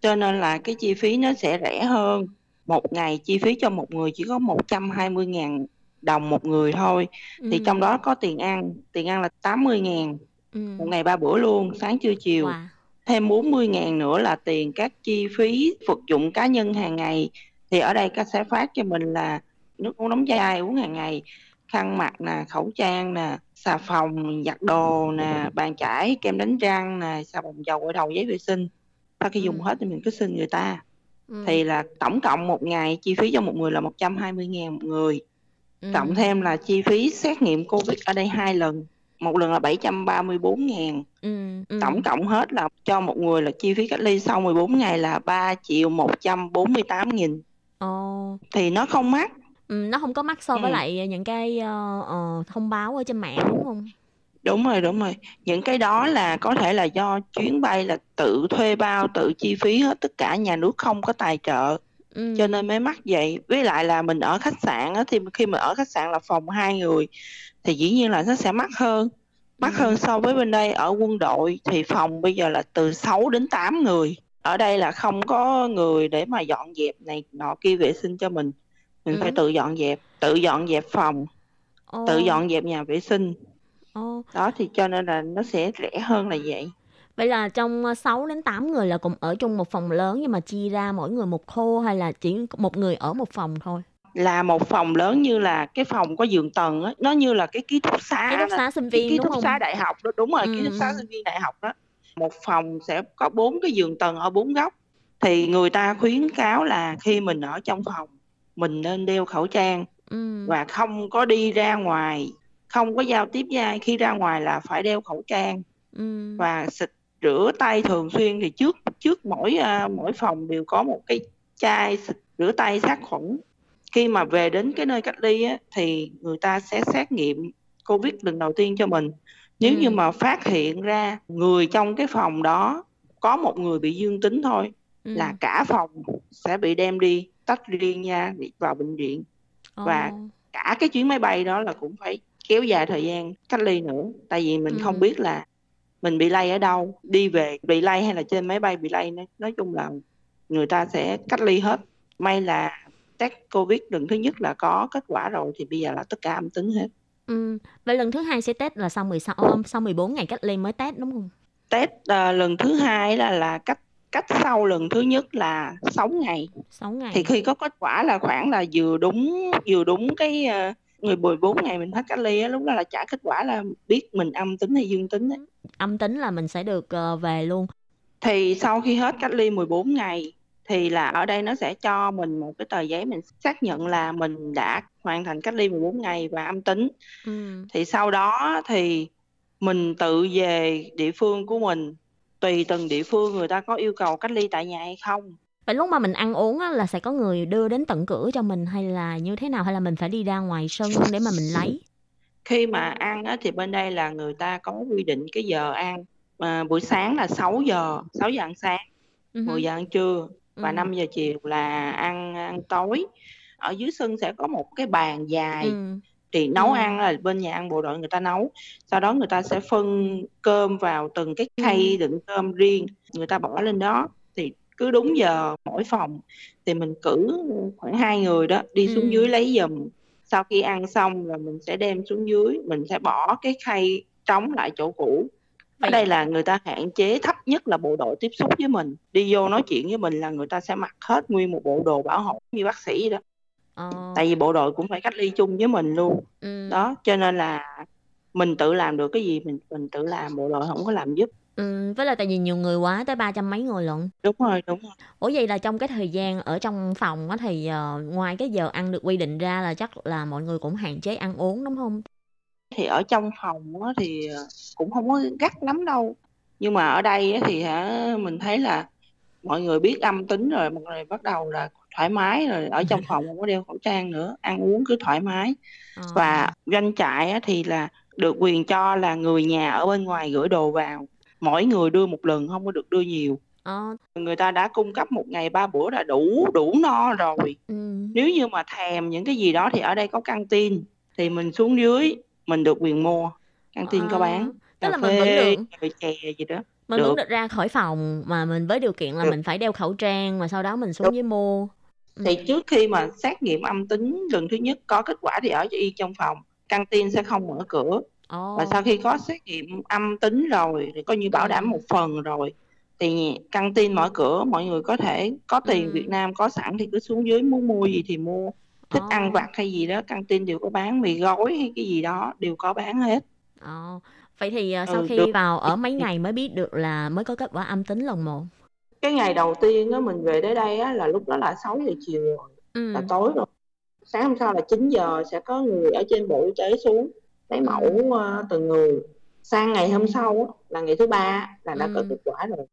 cho nên là cái chi phí nó sẽ rẻ hơn một ngày chi phí cho một người chỉ có 120.000 đồng một người thôi thì Ừ. trong đó có tiền ăn tiền ăn là 80.000 Ừ. một ngày ba bữa luôn sáng trưa chiều Wow. Thêm 40.000 nữa là tiền các chi phí vật dụng cá nhân hàng ngày. Thì ở đây các sẽ phát cho mình là nước uống nóng chai uống hàng ngày khăn mặt nè khẩu trang nè xà phòng giặt đồ nè bàn chải kem đánh răng nè xà phòng dầu gội đầu giấy vệ sinh. Sau khi dùng hết thì mình cứ xin người ta. Ừ. thì là tổng cộng một ngày chi phí cho một người là 120.000 một người. Ừ. cộng thêm là chi phí xét nghiệm covid ở đây hai lần một lần là 734.000 Ừ. Ừ. tổng cộng hết là cho một người là chi phí cách ly sau 14 ngày là 3 triệu 148 nghìn Ồ. thì nó không mắc Ừ, nó không có mắc so với Ừ. lại những cái ờ, ờ, thông báo ở trên mạng đúng không? đúng rồi đúng rồi những cái đó là có thể là do chuyến bay là tự thuê bao tự chi phí hết tất cả nhà nước không có tài trợ Ừ. cho nên mới mắc vậy với lại là mình ở khách sạn á, thì khi mà ở khách sạn là phòng hai người thì dĩ nhiên là nó sẽ mắc hơn mắc Ừ. hơn so với bên đây ở quân đội thì phòng bây giờ là từ 6 đến 8 người ở đây là không có người để mà dọn dẹp này nọ kia vệ sinh cho mình mình phải Ừ. tự dọn dẹp tự dọn dẹp phòng Ồ. tự dọn dẹp nhà vệ sinh Ồ. đó thì cho nên là nó sẽ rẻ hơn là vậy Vậy là trong ờ, 6 đến 8 người là cùng ở chung một phòng lớn nhưng mà chia ra mỗi người một khu hay là chỉ một người ở một phòng thôi? Là một phòng lớn như là cái phòng có giường tầng á nó như là cái ký túc xá Ký túc xá sinh viên ký đúng túc không? xá đại học đó đúng rồi ký túc xá Ừ. sinh viên đại học đó một phòng sẽ có bốn cái giường tầng ở bốn góc thì người ta khuyến cáo là khi mình ở trong phòng mình nên đeo khẩu trang Ừ. và không có đi ra ngoài không có giao tiếp với ai khi ra ngoài là phải đeo khẩu trang Ừ. và xịt rửa tay thường xuyên thì trước trước mỗi à, mỗi phòng đều có một cái chai xịt rửa tay sát khuẩn khi mà về đến cái nơi cách ly á, thì người ta sẽ xét nghiệm covid lần đầu tiên cho mình nếu Ừ. như mà phát hiện ra người trong cái phòng đó có một người bị dương tính thôi Ừ. là cả phòng sẽ bị đem đi tách riêng nha vào bệnh viện và Ồ. cả cái chuyến máy bay đó là cũng phải kéo dài thời gian cách ly nữa tại vì mình Ừ. không biết là mình bị lây ở đâu đi về bị lây hay là trên máy bay bị lây nói chung là người ta sẽ cách ly hết may là test covid lần thứ nhất là có kết quả rồi thì bây giờ là tất cả âm tính hết Ừ. Vậy lần thứ hai sẽ test là sau 16 ờ, sau 14 ngày cách ly mới test đúng không? test à, lần thứ hai là là cách cách sau lần thứ nhất là 6 ngày 6 ngày. thì khi có kết quả là khoảng là vừa đúng vừa đúng cái à, người 14 ngày mình hết cách ly á lúc đó là trả kết quả là biết mình âm tính hay dương tính á. Âm tính là mình sẽ được ờ, về luôn. thì sau khi hết cách ly 14 ngày thì là ở đây nó sẽ cho mình một cái tờ giấy mình xác nhận là mình đã hoàn thành cách ly 14 ngày và âm tính Ừ. thì sau đó thì mình tự về địa phương của mình tùy từng địa phương người ta có yêu cầu cách ly tại nhà hay không Vậy lúc mà mình ăn uống á, là sẽ có người đưa đến tận cửa cho mình hay là như thế nào hay là mình phải đi ra ngoài sân để mà mình lấy? khi mà ăn á, thì bên đây là người ta có quy định cái giờ ăn à, buổi sáng là 6 giờ 6 giờ ăn sáng Ừ. 10 giờ ăn trưa và Ừ. 5 giờ chiều là ăn ăn tối ở dưới sân sẽ có một cái bàn dài Ừ. thì nấu Ừ. ăn là bên nhà ăn bộ đội người ta nấu sau đó người ta sẽ phân cơm vào từng cái Ừ. khay đựng cơm riêng người ta bỏ lên đó thì cứ đúng giờ mỗi phòng thì mình cử khoảng hai người đó đi xuống Ừ. dưới lấy giùm sau khi ăn xong là mình sẽ đem xuống dưới mình sẽ bỏ cái khay trống lại chỗ cũ ở đây là người ta hạn chế thấp nhất là bộ đội tiếp xúc với mình. Đi vô nói chuyện với mình là người ta sẽ mặc hết nguyên một bộ đồ bảo hộ như bác sĩ vậy đó. Ờ, tại vì bộ đội cũng phải cách ly chung với mình luôn. Ừ, đó cho nên là mình tự làm được cái gì mình mình tự làm bộ đội không có làm giúp. Ừ, với lại tại vì nhiều người quá tới ba trăm mấy người lận. Đúng rồi đúng rồi. Ủa vậy là trong cái thời gian ở trong phòng á thì ờ, ngoài cái giờ ăn được quy định ra là chắc là mọi người cũng hạn chế ăn uống đúng không thì ở trong phòng thì ờ, cũng không có gắt lắm đâu. Nhưng mà ở đây thì hả mình thấy là mọi người biết âm tính rồi mọi người bắt đầu là thoải mái rồi. Ở trong phòng không có đeo khẩu trang nữa ăn uống cứ thoải mái. Ờ, và doanh trại thì là được quyền cho là người nhà ở bên ngoài gửi đồ vào. Mỗi người đưa một lần không có được đưa nhiều. Ờ, người ta đã cung cấp một ngày ba bữa là đủ đủ no rồi. Ừ, nếu như mà thèm những cái gì đó thì ở đây có căng tin. Thì mình xuống dưới mình được quyền mua căng tin có Ờ, bán tức cà là mình vẫn được chè gì đó mình vẫn được. được ra khỏi phòng mà mình với điều kiện là Được. mình phải đeo khẩu trang mà sau đó mình xuống Đúng. dưới mua Ừ. thì trước khi mà xét nghiệm âm tính lần thứ nhất có kết quả thì ở y trong phòng căng tin sẽ không mở cửa Ồ, và sau khi có xét nghiệm âm tính rồi thì coi như bảo đảm một phần rồi thì căng tin mở cửa mọi người có thể có tiền Ừ. Việt Nam có sẵn thì cứ xuống dưới muốn mua gì thì mua thích Ồ. ăn vặt hay gì đó căng tin đều có bán mì gói hay cái gì đó đều có bán hết Ồ, vậy thì ờ, sau Ừ, khi được. vào ở mấy ngày mới biết được là mới có kết quả âm tính lần một cái ngày đầu tiên á mình về tới đây á là lúc đó là 6 giờ chiều rồi ừ. là tối rồi sáng hôm sau là 9 giờ sẽ có người ở trên bộ y tế xuống lấy mẫu ờ, từng người sang ngày hôm sau á, là ngày thứ ba là đã có Ừ. kết quả rồi Ừ.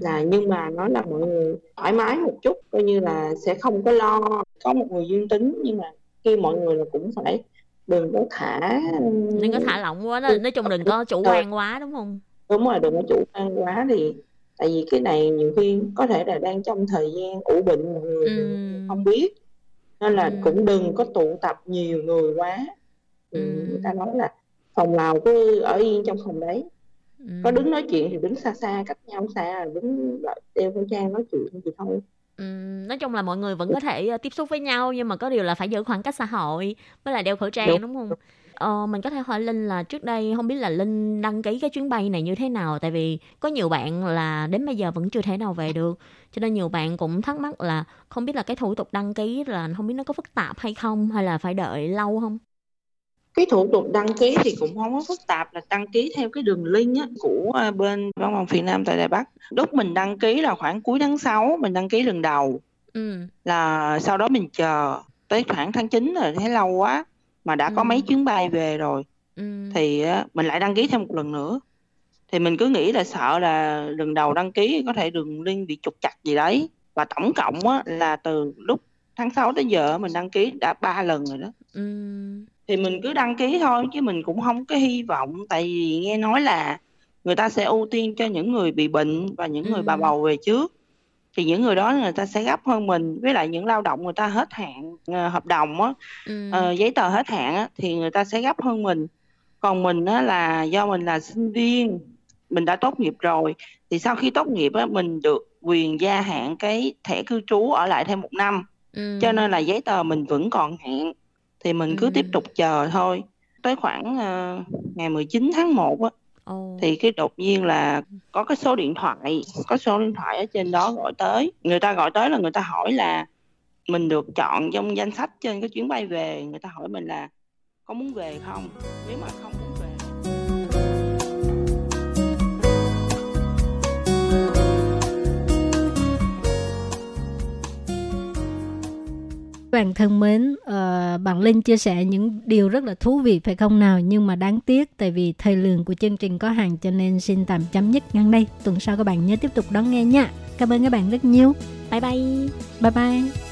là nhưng mà nói là mọi người thoải mái một chút coi như là sẽ không có lo có một người dương tính nhưng mà khi mọi người là cũng phải đừng có thả đừng có thả lỏng quá đó. nói chung đừng có chủ quan quá đúng không đúng rồi đừng có chủ quan quá thì tại vì cái này nhiều khi có thể là đang trong thời gian ủ bệnh mọi người ừ. không biết nên là Ừ. cũng đừng có tụ tập nhiều người quá Ừ. người ta nói là phòng nào cứ ở yên trong phòng đấy Ừ. có đứng nói chuyện thì đứng xa xa cách nhau xa đứng đeo khẩu trang nói chuyện thì thôi Ừ, nói chung là mọi người vẫn có thể ờ, tiếp xúc với nhau nhưng mà có điều là phải giữ khoảng cách xã hội với lại đeo khẩu trang đúng, Đúng, không? Ờ, mình có thể hỏi Linh là trước đây không biết là Linh đăng ký cái chuyến bay này như thế nào tại vì có nhiều bạn là đến bây giờ vẫn chưa thể nào về được cho nên nhiều bạn cũng thắc mắc là không biết là cái thủ tục đăng ký là không biết nó có phức tạp hay không hay là phải đợi lâu không? Cái thủ tục đăng ký thì cũng không có phức tạp là đăng ký theo cái đường link á, của à, bên văn phòng Việt Nam tại Đài Bắc lúc mình đăng ký là khoảng cuối tháng 6 mình đăng ký lần đầu Ừ. là sau đó mình chờ tới khoảng tháng 9 rồi thấy lâu quá mà đã có Ừ. mấy chuyến bay về rồi Ừ. thì mình lại đăng ký thêm một lần nữa thì mình cứ nghĩ là sợ là lần đầu đăng ký có thể đường link bị trục chặt gì đấy và tổng cộng á, là từ lúc tháng 6 tới giờ mình đăng ký đã ba lần rồi đó Ừ. thì mình cứ đăng ký thôi chứ mình cũng không có hy vọng tại vì nghe nói là người ta sẽ ưu tiên cho những người bị bệnh và những người bà Ừ. bầu về trước thì những người đó người ta sẽ gấp hơn mình với lại những lao động người ta hết hạn ờ, hợp đồng á Ừ. ờ, giấy tờ hết hạn á thì người ta sẽ gấp hơn mình còn mình á là do mình là sinh viên mình đã tốt nghiệp rồi thì sau khi tốt nghiệp á mình được quyền gia hạn cái thẻ cư trú ở lại thêm một năm Ừ. cho nên là giấy tờ mình vẫn còn hạn thì mình cứ Ừ. tiếp tục chờ thôi. Tới khoảng ờ, ngày 19 tháng 1 á thì cái đột nhiên là có cái số điện thoại có số điện thoại ở trên đó gọi tới. Người ta gọi tới là người ta hỏi là mình được chọn trong danh sách trên cái chuyến bay về. Người ta hỏi mình là có muốn về không? Nếu mà không muốn về Bạn thân mến, uh, bạn Linh chia sẻ những điều rất là thú vị phải không nào? Nhưng mà đáng tiếc tại vì thời lượng của chương trình có hạn cho nên xin tạm chấm dứt ngang đây. Tuần sau các bạn nhớ tiếp tục đón nghe nha. Cảm ơn các bạn rất nhiều. Bye bye. Bye bye.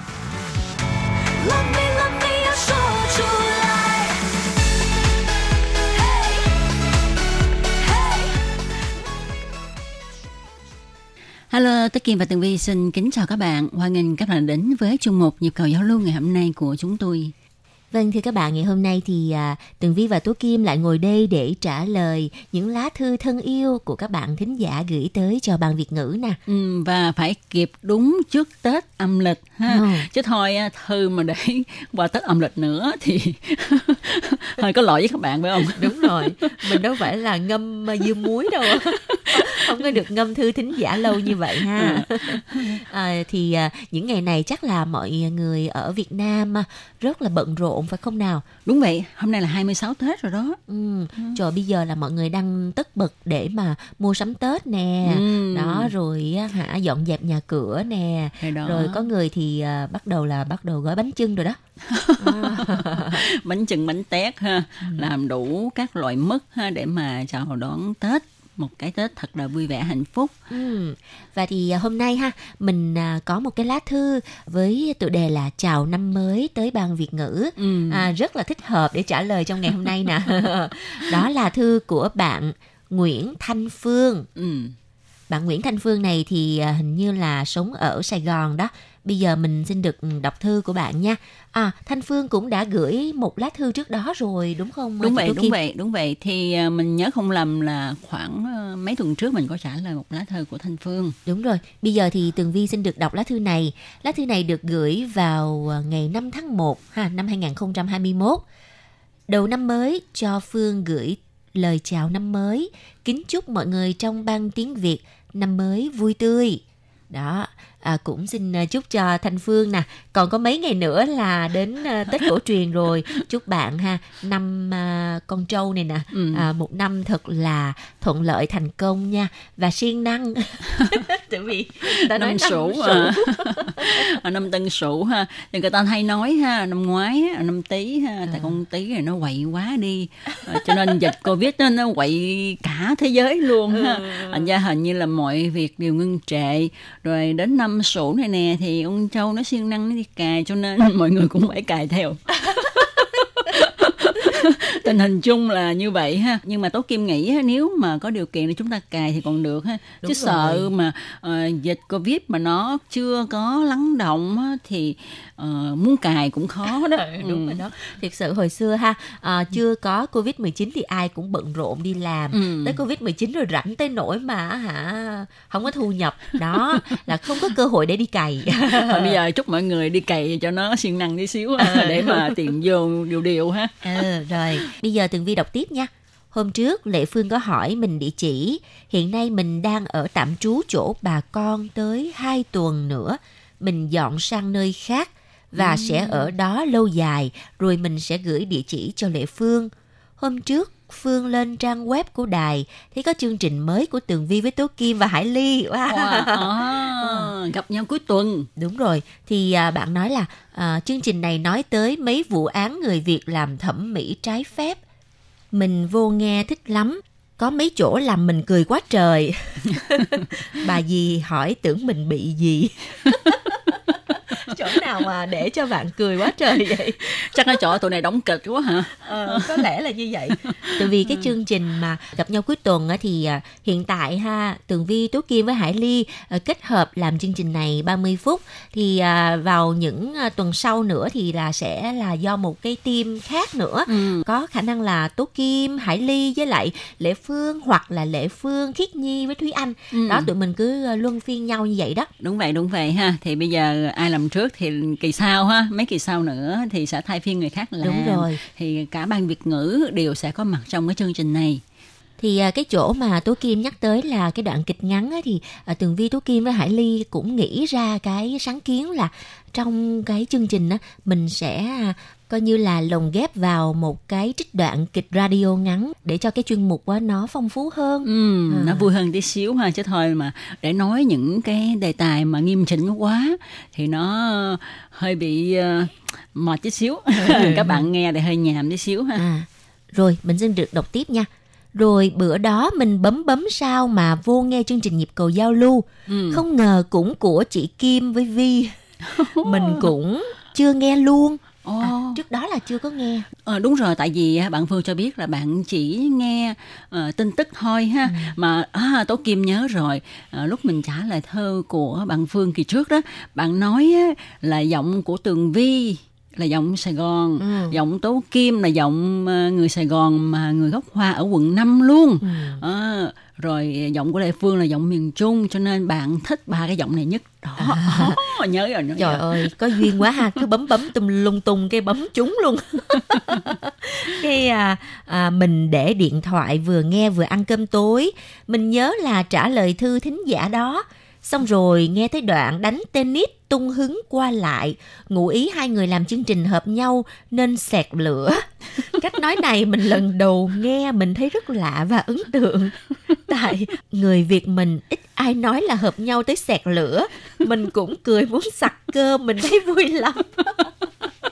Tất Kim và Tường Vi xin kính chào các bạn. Hoan nghênh các bạn đến với chuyên mục Nhịp cầu giao lưu ngày hôm nay của chúng tôi. Vâng thưa các bạn, ngày hôm nay thì à, Tường Vi và Tố Kim lại ngồi đây để trả lời những lá thư thân yêu của các bạn thính giả gửi tới cho ban Việt ngữ nè. Ừ, và phải kịp đúng trước Tết âm lịch ha. Ừ. Chứ thôi thư mà để qua Tết âm lịch nữa thì hơi có lỗi với các bạn phải không? Đúng rồi, mình đâu phải là ngâm à, dưa muối đâu. Không có được ngâm thư thính giả lâu như vậy ha. À, thì à, những ngày này chắc là mọi người ở Việt Nam à, rất là bận rộn phải không nào? Đúng vậy, hôm nay là 26 Tết rồi đó. Ừ. Trời bây giờ là mọi người đang tất bật để mà mua sắm Tết nè. Ừ. Đó rồi hả dọn dẹp nhà cửa nè. Rồi có người thì à, bắt đầu là bắt đầu gói bánh chưng rồi đó. bánh chưng bánh tét ha, Ừ. làm đủ các loại mứt ha để mà chào đón Tết một cái Tết thật là vui vẻ hạnh phúc. Ừ. Và thì à, hôm nay ha mình à, có một cái lá thư với tựa đề là chào năm mới tới ban Việt ngữ. Ừ. À, rất là thích hợp để trả lời trong ngày hôm nay nè. Đó là thư của bạn Nguyễn Thanh Phương. Ừ. Bạn Nguyễn Thanh Phương này thì à, hình như là sống ở Sài Gòn đó. Bây giờ mình xin được đọc thư của bạn nha. À, Thanh Phương cũng đã gửi một lá thư trước đó rồi đúng không? Đúng chị vậy, đúng Kim? vậy, đúng vậy. Thì à, mình nhớ không lầm là khoảng à, mấy tuần trước mình có trả lời một lá thư của Thanh Phương. Đúng rồi, bây giờ thì Tường Vi xin được đọc lá thư này. Lá thư này được gửi vào à, ngày 5 tháng 1 ha, năm 2021. Đầu năm mới cho Phương gửi lời chào năm mới, kính chúc mọi người trong ban tiếng Việt năm mới vui tươi. Đó, à, cũng xin à, chúc cho Thanh Phương nè, còn có mấy ngày nữa là đến à, Tết cổ truyền rồi. Chúc bạn ha năm à, con trâu này nè, Ừ. à, một năm thật là thuận lợi thành công nha. Và siêng năng. Tại vì ta nói năm sửu. À. À, năm tân sửu ha. Thì người ta hay nói ha năm ngoái năm tý ha tại con tý này nó quậy quá đi. À, cho nên dịch covid đó, nó quậy cả thế giới luôn ha. Thành ra hình như là mọi việc đều ngưng trệ. Rồi đến năm sửu này nè, thì ông trâu nó siêng năng nó đi cài, cho nên mọi người cũng phải cài theo. tình hình chung là như vậy ha. Nhưng mà tố kim nghĩ nếu mà có điều kiện thì chúng ta cài thì còn được ha. Đúng chứ sợ rồi. mà ờ, dịch covid mà nó chưa có lắng động thì ờ, muốn cài cũng khó đó. Đúng Ừ. rồi đó. Thiệt sự hồi xưa ha à, chưa có covid 19 thì ai cũng bận rộn đi làm. Ừ. tới covid 19 rồi rảnh tới nỗi mà hả không có thu nhập. Đó là không có cơ hội để đi cày. Thôi bây giờ chúc mọi người đi cày cho nó siêng năng tí xíu ha, để mà tiền vô điều điều ha. Ừ, rồi bây giờ tường vi đọc tiếp nha. Hôm trước Lệ Phương có hỏi mình địa chỉ. Hiện nay mình đang ở tạm trú chỗ bà con tới 2 tuần nữa. Mình dọn sang nơi khác Và sẽ ở đó lâu dài Rồi mình sẽ gửi địa chỉ cho Lệ Phương. Hôm trước Phương lên trang web của đài Thấy có chương trình mới của Tường Vi với Tố Kim và Hải Ly wow. Wow. À, gặp nhau cuối tuần Đúng rồi, thì à, bạn nói là à, chương trình này nói tới mấy vụ án người Việt làm thẩm mỹ trái phép. Mình vô nghe thích lắm, có mấy chỗ làm mình cười quá trời. Bà dì hỏi tưởng mình bị gì. chỗ nào mà để cho bạn cười quá trời vậy? chắc nó chỗ tụi này đóng kịch quá hả? Ờ, có lẽ là như vậy. Tại vì cái chương trình mà gặp nhau cuối tuần á, thì à, hiện tại ha tường vi tố kim với hải ly à, kết hợp làm chương trình này 30 phút thì à, vào những tuần sau nữa thì là sẽ là do một cái team khác nữa. Ừ. có khả năng là tố kim hải ly với lại lệ phương hoặc là lệ phương khiết nhi với thúy anh. Ừ. đó tụi mình cứ luân phiên nhau như vậy đó. Đúng vậy đúng vậy ha. Thì bây giờ ai làm trước thì kỳ sau ha mấy kỳ sau nữa thì sẽ thay phiên người khác làm Đúng rồi. thì cả ban việt ngữ đều sẽ có mặt trong cái chương trình này thì à, cái chỗ mà Tố Kim nhắc tới là cái đoạn kịch ngắn á, thì à, Tường Vi Tố Kim với Hải Ly cũng nghĩ ra cái sáng kiến là trong cái chương trình á mình sẽ à, coi như là lồng ghép vào một cái trích đoạn kịch radio ngắn để cho cái chuyên mục á nó phong phú hơn. Ừ, À. nó vui hơn tí xíu ha chứ thôi mà để nói những cái đề tài mà nghiêm chỉnh quá thì nó hơi bị uh, mệt tí xíu các bạn nghe thì hơi nhàm tí xíu ha À, rồi mình xin được đọc tiếp nha. Rồi bữa đó mình bấm bấm sao mà vô nghe chương trình nhịp cầu giao lưu. Ừ. Không ngờ cũng của chị Kim với Vi. mình cũng chưa nghe luôn. À, trước đó là chưa có nghe. Ờ, đúng rồi tại vì á, bạn Phương cho biết là bạn chỉ nghe ờ, tin tức thôi ha mà à, Tố Kim nhớ rồi ờ, lúc mình trả lời thơ của bạn Phương kỳ trước đó bạn nói là giọng của Tường Vi là giọng Sài Gòn Ừ. giọng Tố Kim là giọng người Sài Gòn mà người gốc Hoa ở quận 5 luôn Ừ. Ờ, rồi giọng của Lê Phương là giọng miền Trung cho nên bạn thích ba cái giọng này nhất đó nhớ rồi nhớ Trời rồi. ơi, có duyên quá ha, cứ bấm bấm tum lung tung cái bấm trúng luôn. cái à, à, mình để điện thoại vừa nghe vừa ăn cơm tối, mình nhớ là trả lời thư thính giả đó. Xong rồi nghe thấy đoạn đánh tennis tung hứng qua lại, ngụ ý hai người làm chương trình hợp nhau nên sẹt lửa. Cách nói này mình lần đầu nghe mình thấy rất lạ và ấn tượng. Tại người Việt mình ít ai nói là hợp nhau tới sẹt lửa. Mình cũng cười muốn sặc cơ mình thấy vui lắm.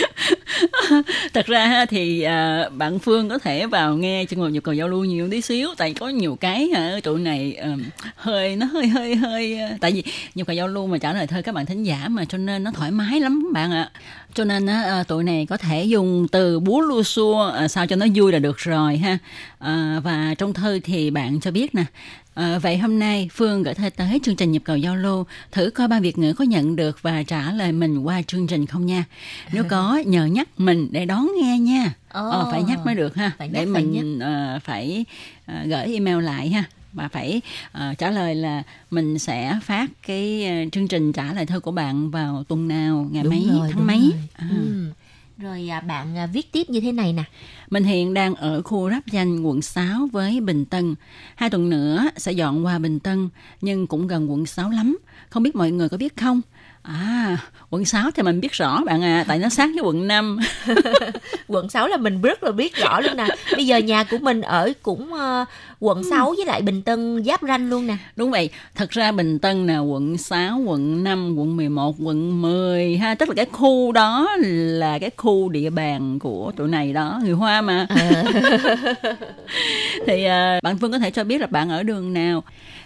thật ra thì à, bạn Phương có thể vào nghe cho ngồi nhu cầu giao lưu nhiều tí xíu tại có nhiều cái ở tụi này à, hơi nó hơi hơi hơi à, tại vì nhu cầu giao lưu mà trả lời thơ các bạn thính giả mà cho nên nó thoải mái lắm bạn ạ. Cho nên á, à, tụi này có thể dùng từ búa lua xua à, sao cho nó vui là được rồi ha. À, và trong thơ thì bạn cho biết nè À, vậy hôm nay Phương gửi thơ tới chương trình nhịp cầu giao lưu thử coi ban Việt ngữ có nhận được và trả lời mình qua chương trình không nha. Nếu có nhờ nhắc mình để đón nghe nha. Ồ. Ờ, phải nhắc mới được ha. Phải để nhắc, phải mình ờ, phải ờ, gửi email lại ha và phải ờ, trả lời là mình sẽ phát cái ờ, chương trình trả lời thơ của bạn vào tuần nào ngày mấy tháng đúng mấy rồi. À. Ừ. Rồi à, bạn à, viết tiếp như thế này nè. Mình hiện đang ở khu ráp danh quận 6 với Bình Tân. Hai tuần nữa sẽ dọn qua Bình Tân, nhưng cũng gần quận 6 lắm. Không biết mọi người có biết không? À, quận 6 thì mình biết rõ bạn à, tại nó sát với quận 5. quận 6 là mình rất là biết rõ luôn nè. Bây giờ nhà của mình ở cũng ờ, quận 6 với lại Bình Tân giáp ranh luôn nè. Đúng vậy, thật ra Bình Tân là quận 6, quận 5, quận 11, quận 10 ha, tức là cái khu đó là cái khu địa bàn của tụi này đó, người Hoa mà. thì à, bạn Phương có thể cho biết là bạn ở đường nào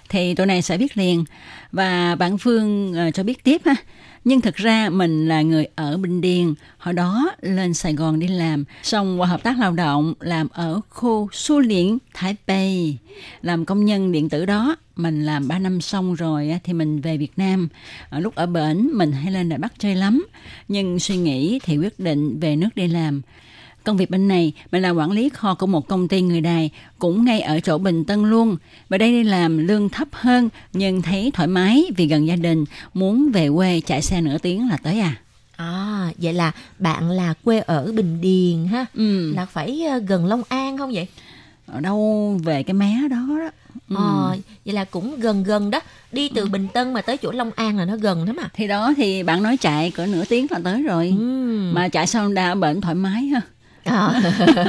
thì tụi này sẽ biết liền và bạn Phương uh, cho biết tiếp ha. Nhưng thực ra mình là người ở Bình Điền, hồi đó lên Sài Gòn đi làm, xong qua hợp tác lao động làm ở khu Su Liễn, Thái Bay. Làm công nhân điện tử đó, mình làm 3 năm xong rồi thì mình về Việt Nam. Ở lúc ở bển mình hay lên Đài Bắc chơi lắm, nhưng suy nghĩ thì quyết định về nước đi làm. Công việc bên này, mình là quản lý kho của một công ty người Đài, cũng ngay ở chỗ Bình Tân luôn. Và đây đi làm lương thấp hơn, nhưng thấy thoải mái vì gần gia đình, muốn về quê chạy xe nửa tiếng là tới à. À, vậy là bạn là quê ở Bình Điền ha. Ừ. Là phải ờ, gần Long An không vậy? Ở đâu về cái mé đó đó. Ừ. Ờ, vậy là cũng gần gần đó. Đi từ Bình Tân mà tới chỗ Long An là nó gần lắm à. Thì đó thì bạn nói chạy cỡ nửa tiếng là tới rồi. Ừ. Mà chạy xong đã bệnh thoải mái ha. Ờ.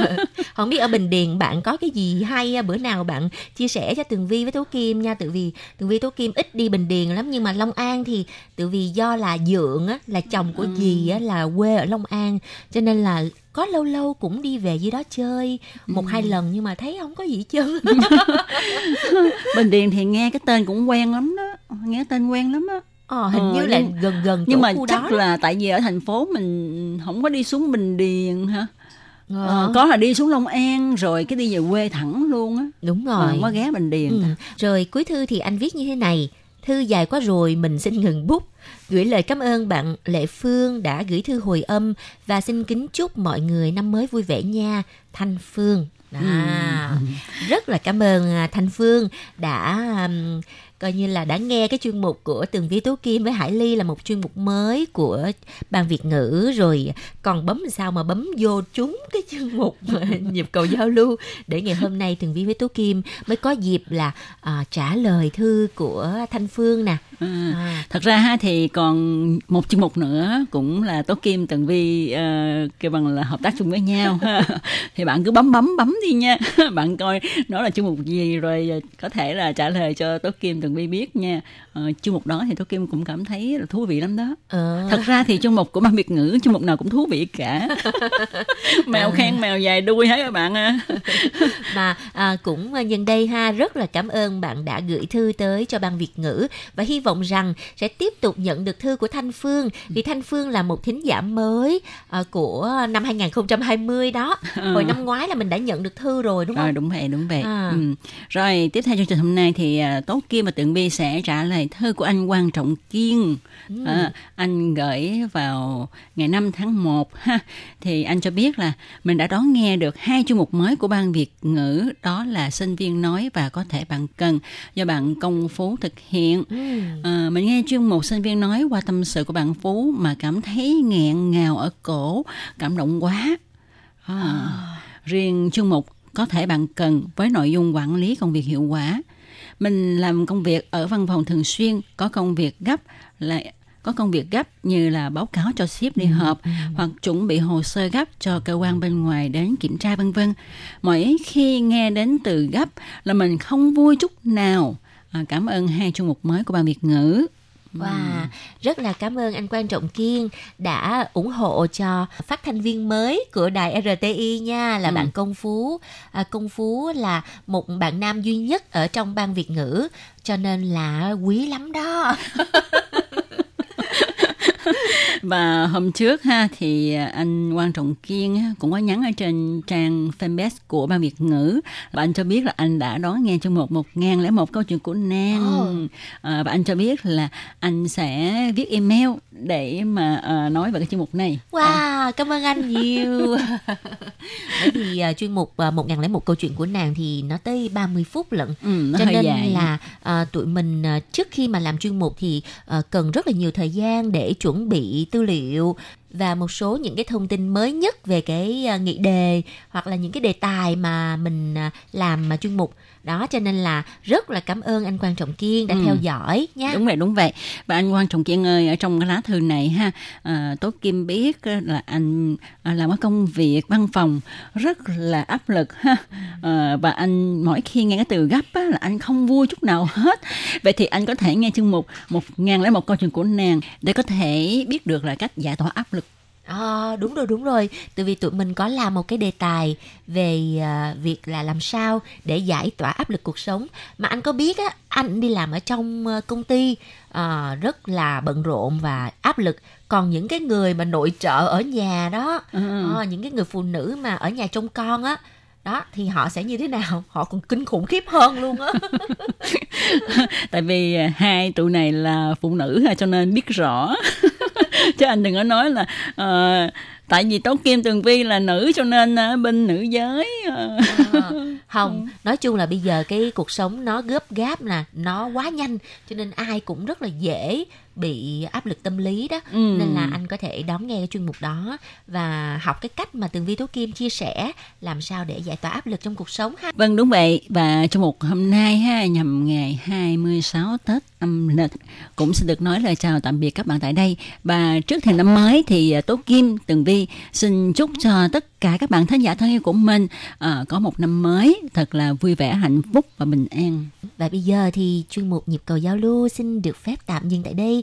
không biết ở Bình Điền bạn có cái gì hay à? bữa nào bạn chia sẻ cho Tường Vi với Tố Kim nha Tự vì Tường Vi Tố Kim ít đi Bình Điền lắm nhưng mà Long An thì tự vì do là dượng á là chồng của dì á là quê ở Long An cho nên là có lâu lâu cũng đi về dưới đó chơi một hai lần nhưng mà thấy không có gì trơn Bình Điền thì nghe cái tên cũng quen lắm đó. Nghe tên quen lắm á. ờ, hình Ờ, như là nhưng- gần gần Nhưng mà chắc đó là tại vì ở thành phố mình không có đi xuống Bình Điền hả? Ờ. Ờ, có là đi xuống Long An rồi cái đi về quê thẳng luôn á. đúng Ờ, rồi không có ghé Bình Điền. Ừ. Rồi cuối thư thì anh viết như thế này. Thư dài quá rồi, mình xin ngừng bút. Gửi lời cảm ơn bạn Lệ Phương đã gửi thư hồi âm và xin kính chúc mọi người năm mới vui vẻ nha. Thanh Phương. À, rất là cảm ơn à, Thanh Phương đã um, coi như là đã nghe cái chuyên mục của Tường Vi Tú Kim với Hải Ly là một chuyên mục mới của ban Việt ngữ. Rồi còn bấm sao mà bấm vô trúng cái chuyên mục mà nhịp cầu giao lưu. Để ngày hôm nay Tường Vi với Tú Kim mới có dịp là à, trả lời thư của Thanh Phương nè. À, thật ra ha thì còn một chuyên mục nữa cũng là Tố Kim Tần Vi uh, kêu bằng là hợp tác chung với nhau. Thì bạn cứ bấm bấm bấm đi nha. Bạn coi nó là chuyên mục gì rồi có thể là trả lời cho Tố Kim Tần Vi biết nha uh, chuyên mục đó thì Tố Kim cũng cảm thấy là thú vị lắm đó. Ờ. thật ra thì chuyên mục của ban Việt ngữ chuyên mục nào cũng thú vị cả. Mèo khen mèo dài đuôi hết các bạn à. Mà à, cũng nhân đây ha rất là cảm ơn bạn đã gửi thư tới cho ban Việt ngữ và hy vọng rằng sẽ tiếp tục nhận được thư của Thanh Phương. Vì Thanh Phương là một thính giả mới à, của năm 2020 đó. Hồi năm ngoái là mình đã nhận được thư rồi đúng không? Ờ, đúng vậy đúng vậy. À. ừ. rồi tiếp theo chương trình hôm nay thì à, Tố Kim và Tường Vi sẽ trả lời thơ của anh Quan Trọng Kiên Ừ. à, anh gửi vào ngày 5 tháng 1 ha thì anh cho biết là mình đã đón nghe được hai chuyên mục mới của ban Việt ngữ đó là sinh viên nói và có thể bạn cần do bạn Công Phú thực hiện Ừ. À, mình nghe chuyên mục sinh viên nói qua tâm sự của bạn Phú mà cảm thấy nghẹn ngào ở cổ, cảm động quá. À, Riêng chuyên mục có thể bạn cần với nội dung quản lý công việc hiệu quả. Mình làm công việc ở văn phòng thường xuyên, có công việc gấp là có công việc gấp như là báo cáo cho sếp đi họp hoặc chuẩn bị hồ sơ gấp cho cơ quan bên ngoài đến kiểm tra vân vân. Mỗi khi nghe đến từ gấp là mình không vui chút nào. À, cảm ơn hai chuyên mục mới của ban Việt ngữ. Wow, rất là cảm ơn anh Quan Trọng Kiên đã ủng hộ cho phát thanh viên mới của đài RTI nha là Ừ. bạn Công Phú. À, Công Phú là một bạn nam duy nhất ở trong ban Việt ngữ cho nên là quý lắm đó. Và hôm trước ha thì anh Quan Trọng Kiên cũng có nhắn ở trên trang fanpage của ban Việt ngữ và anh cho biết là anh đã đón nghe trong một một ngàn lẻ một câu chuyện của Nan à, và anh cho biết là anh sẽ viết email để mà à, nói về cái chuyên mục này. Wow, cảm ơn anh nhiều. Bởi vì à, chuyên mục uh, 1001 câu chuyện của nàng thì nó tới 30 phút lận. Ừ, Cho nên dài. là à, tụi mình à, trước khi mà làm chuyên mục thì à, cần rất là nhiều thời gian để chuẩn bị tư liệu và một số những cái thông tin mới nhất về cái à, nghị đề hoặc là những cái đề tài mà mình à, làm mà chuyên mục đó cho nên là rất là cảm ơn anh Quan Trọng Kiên đã Ừ. theo dõi nha. Đúng vậy, đúng vậy. Và anh Quan Trọng Kiên ơi, ở trong cái lá thư này ha, à, Tố Kim biết là anh à, làm cái công việc văn phòng rất là áp lực ha. À, và anh mỗi khi nghe cái từ gấp á, là anh không vui chút nào hết. Vậy thì anh có thể nghe chương mục một ngàn lẻ một câu chuyện của nàng để có thể biết được là cách giải tỏa áp lực. À, đúng rồi đúng rồi. Tại vì tụi mình có làm một cái đề tài về à, việc là làm sao để giải tỏa áp lực cuộc sống. Mà anh có biết á anh đi làm ở trong à, công ty à, rất là bận rộn và áp lực. Còn những cái người mà nội trợ ở nhà đó Ừ. à, những cái người phụ nữ mà ở nhà trông con á đó thì họ sẽ như thế nào? Họ còn kinh khủng khiếp hơn luôn á. Tại vì hai tụi này là phụ nữ cho nên biết rõ. Chứ anh đừng có nói là ờ, tại vì Tố Kim Tường Vi là nữ cho nên à, bên nữ giới ờ, À, không nói chung là bây giờ cái cuộc sống nó gấp gáp nè nó quá nhanh cho nên ai cũng rất là dễ bị áp lực tâm lý đó. Ừ. nên là anh có thể đón nghe cái chuyên mục đó và học cái cách mà tường vi tố kim chia sẻ làm sao để giải tỏa áp lực trong cuộc sống ha. Vâng đúng vậy. Và trong một hôm nay ha nhằm ngày 26 Tết âm lịch cũng xin được nói lời chào tạm biệt các bạn tại đây. Và trước thềm năm mới thì à, Tố Kim Tường Vi xin chúc cho tất cả các bạn thính giả thân yêu của mình à, có một năm mới thật là vui vẻ hạnh phúc và bình an. và bây giờ thì chuyên mục nhịp cầu giao lưu xin được phép tạm dừng tại đây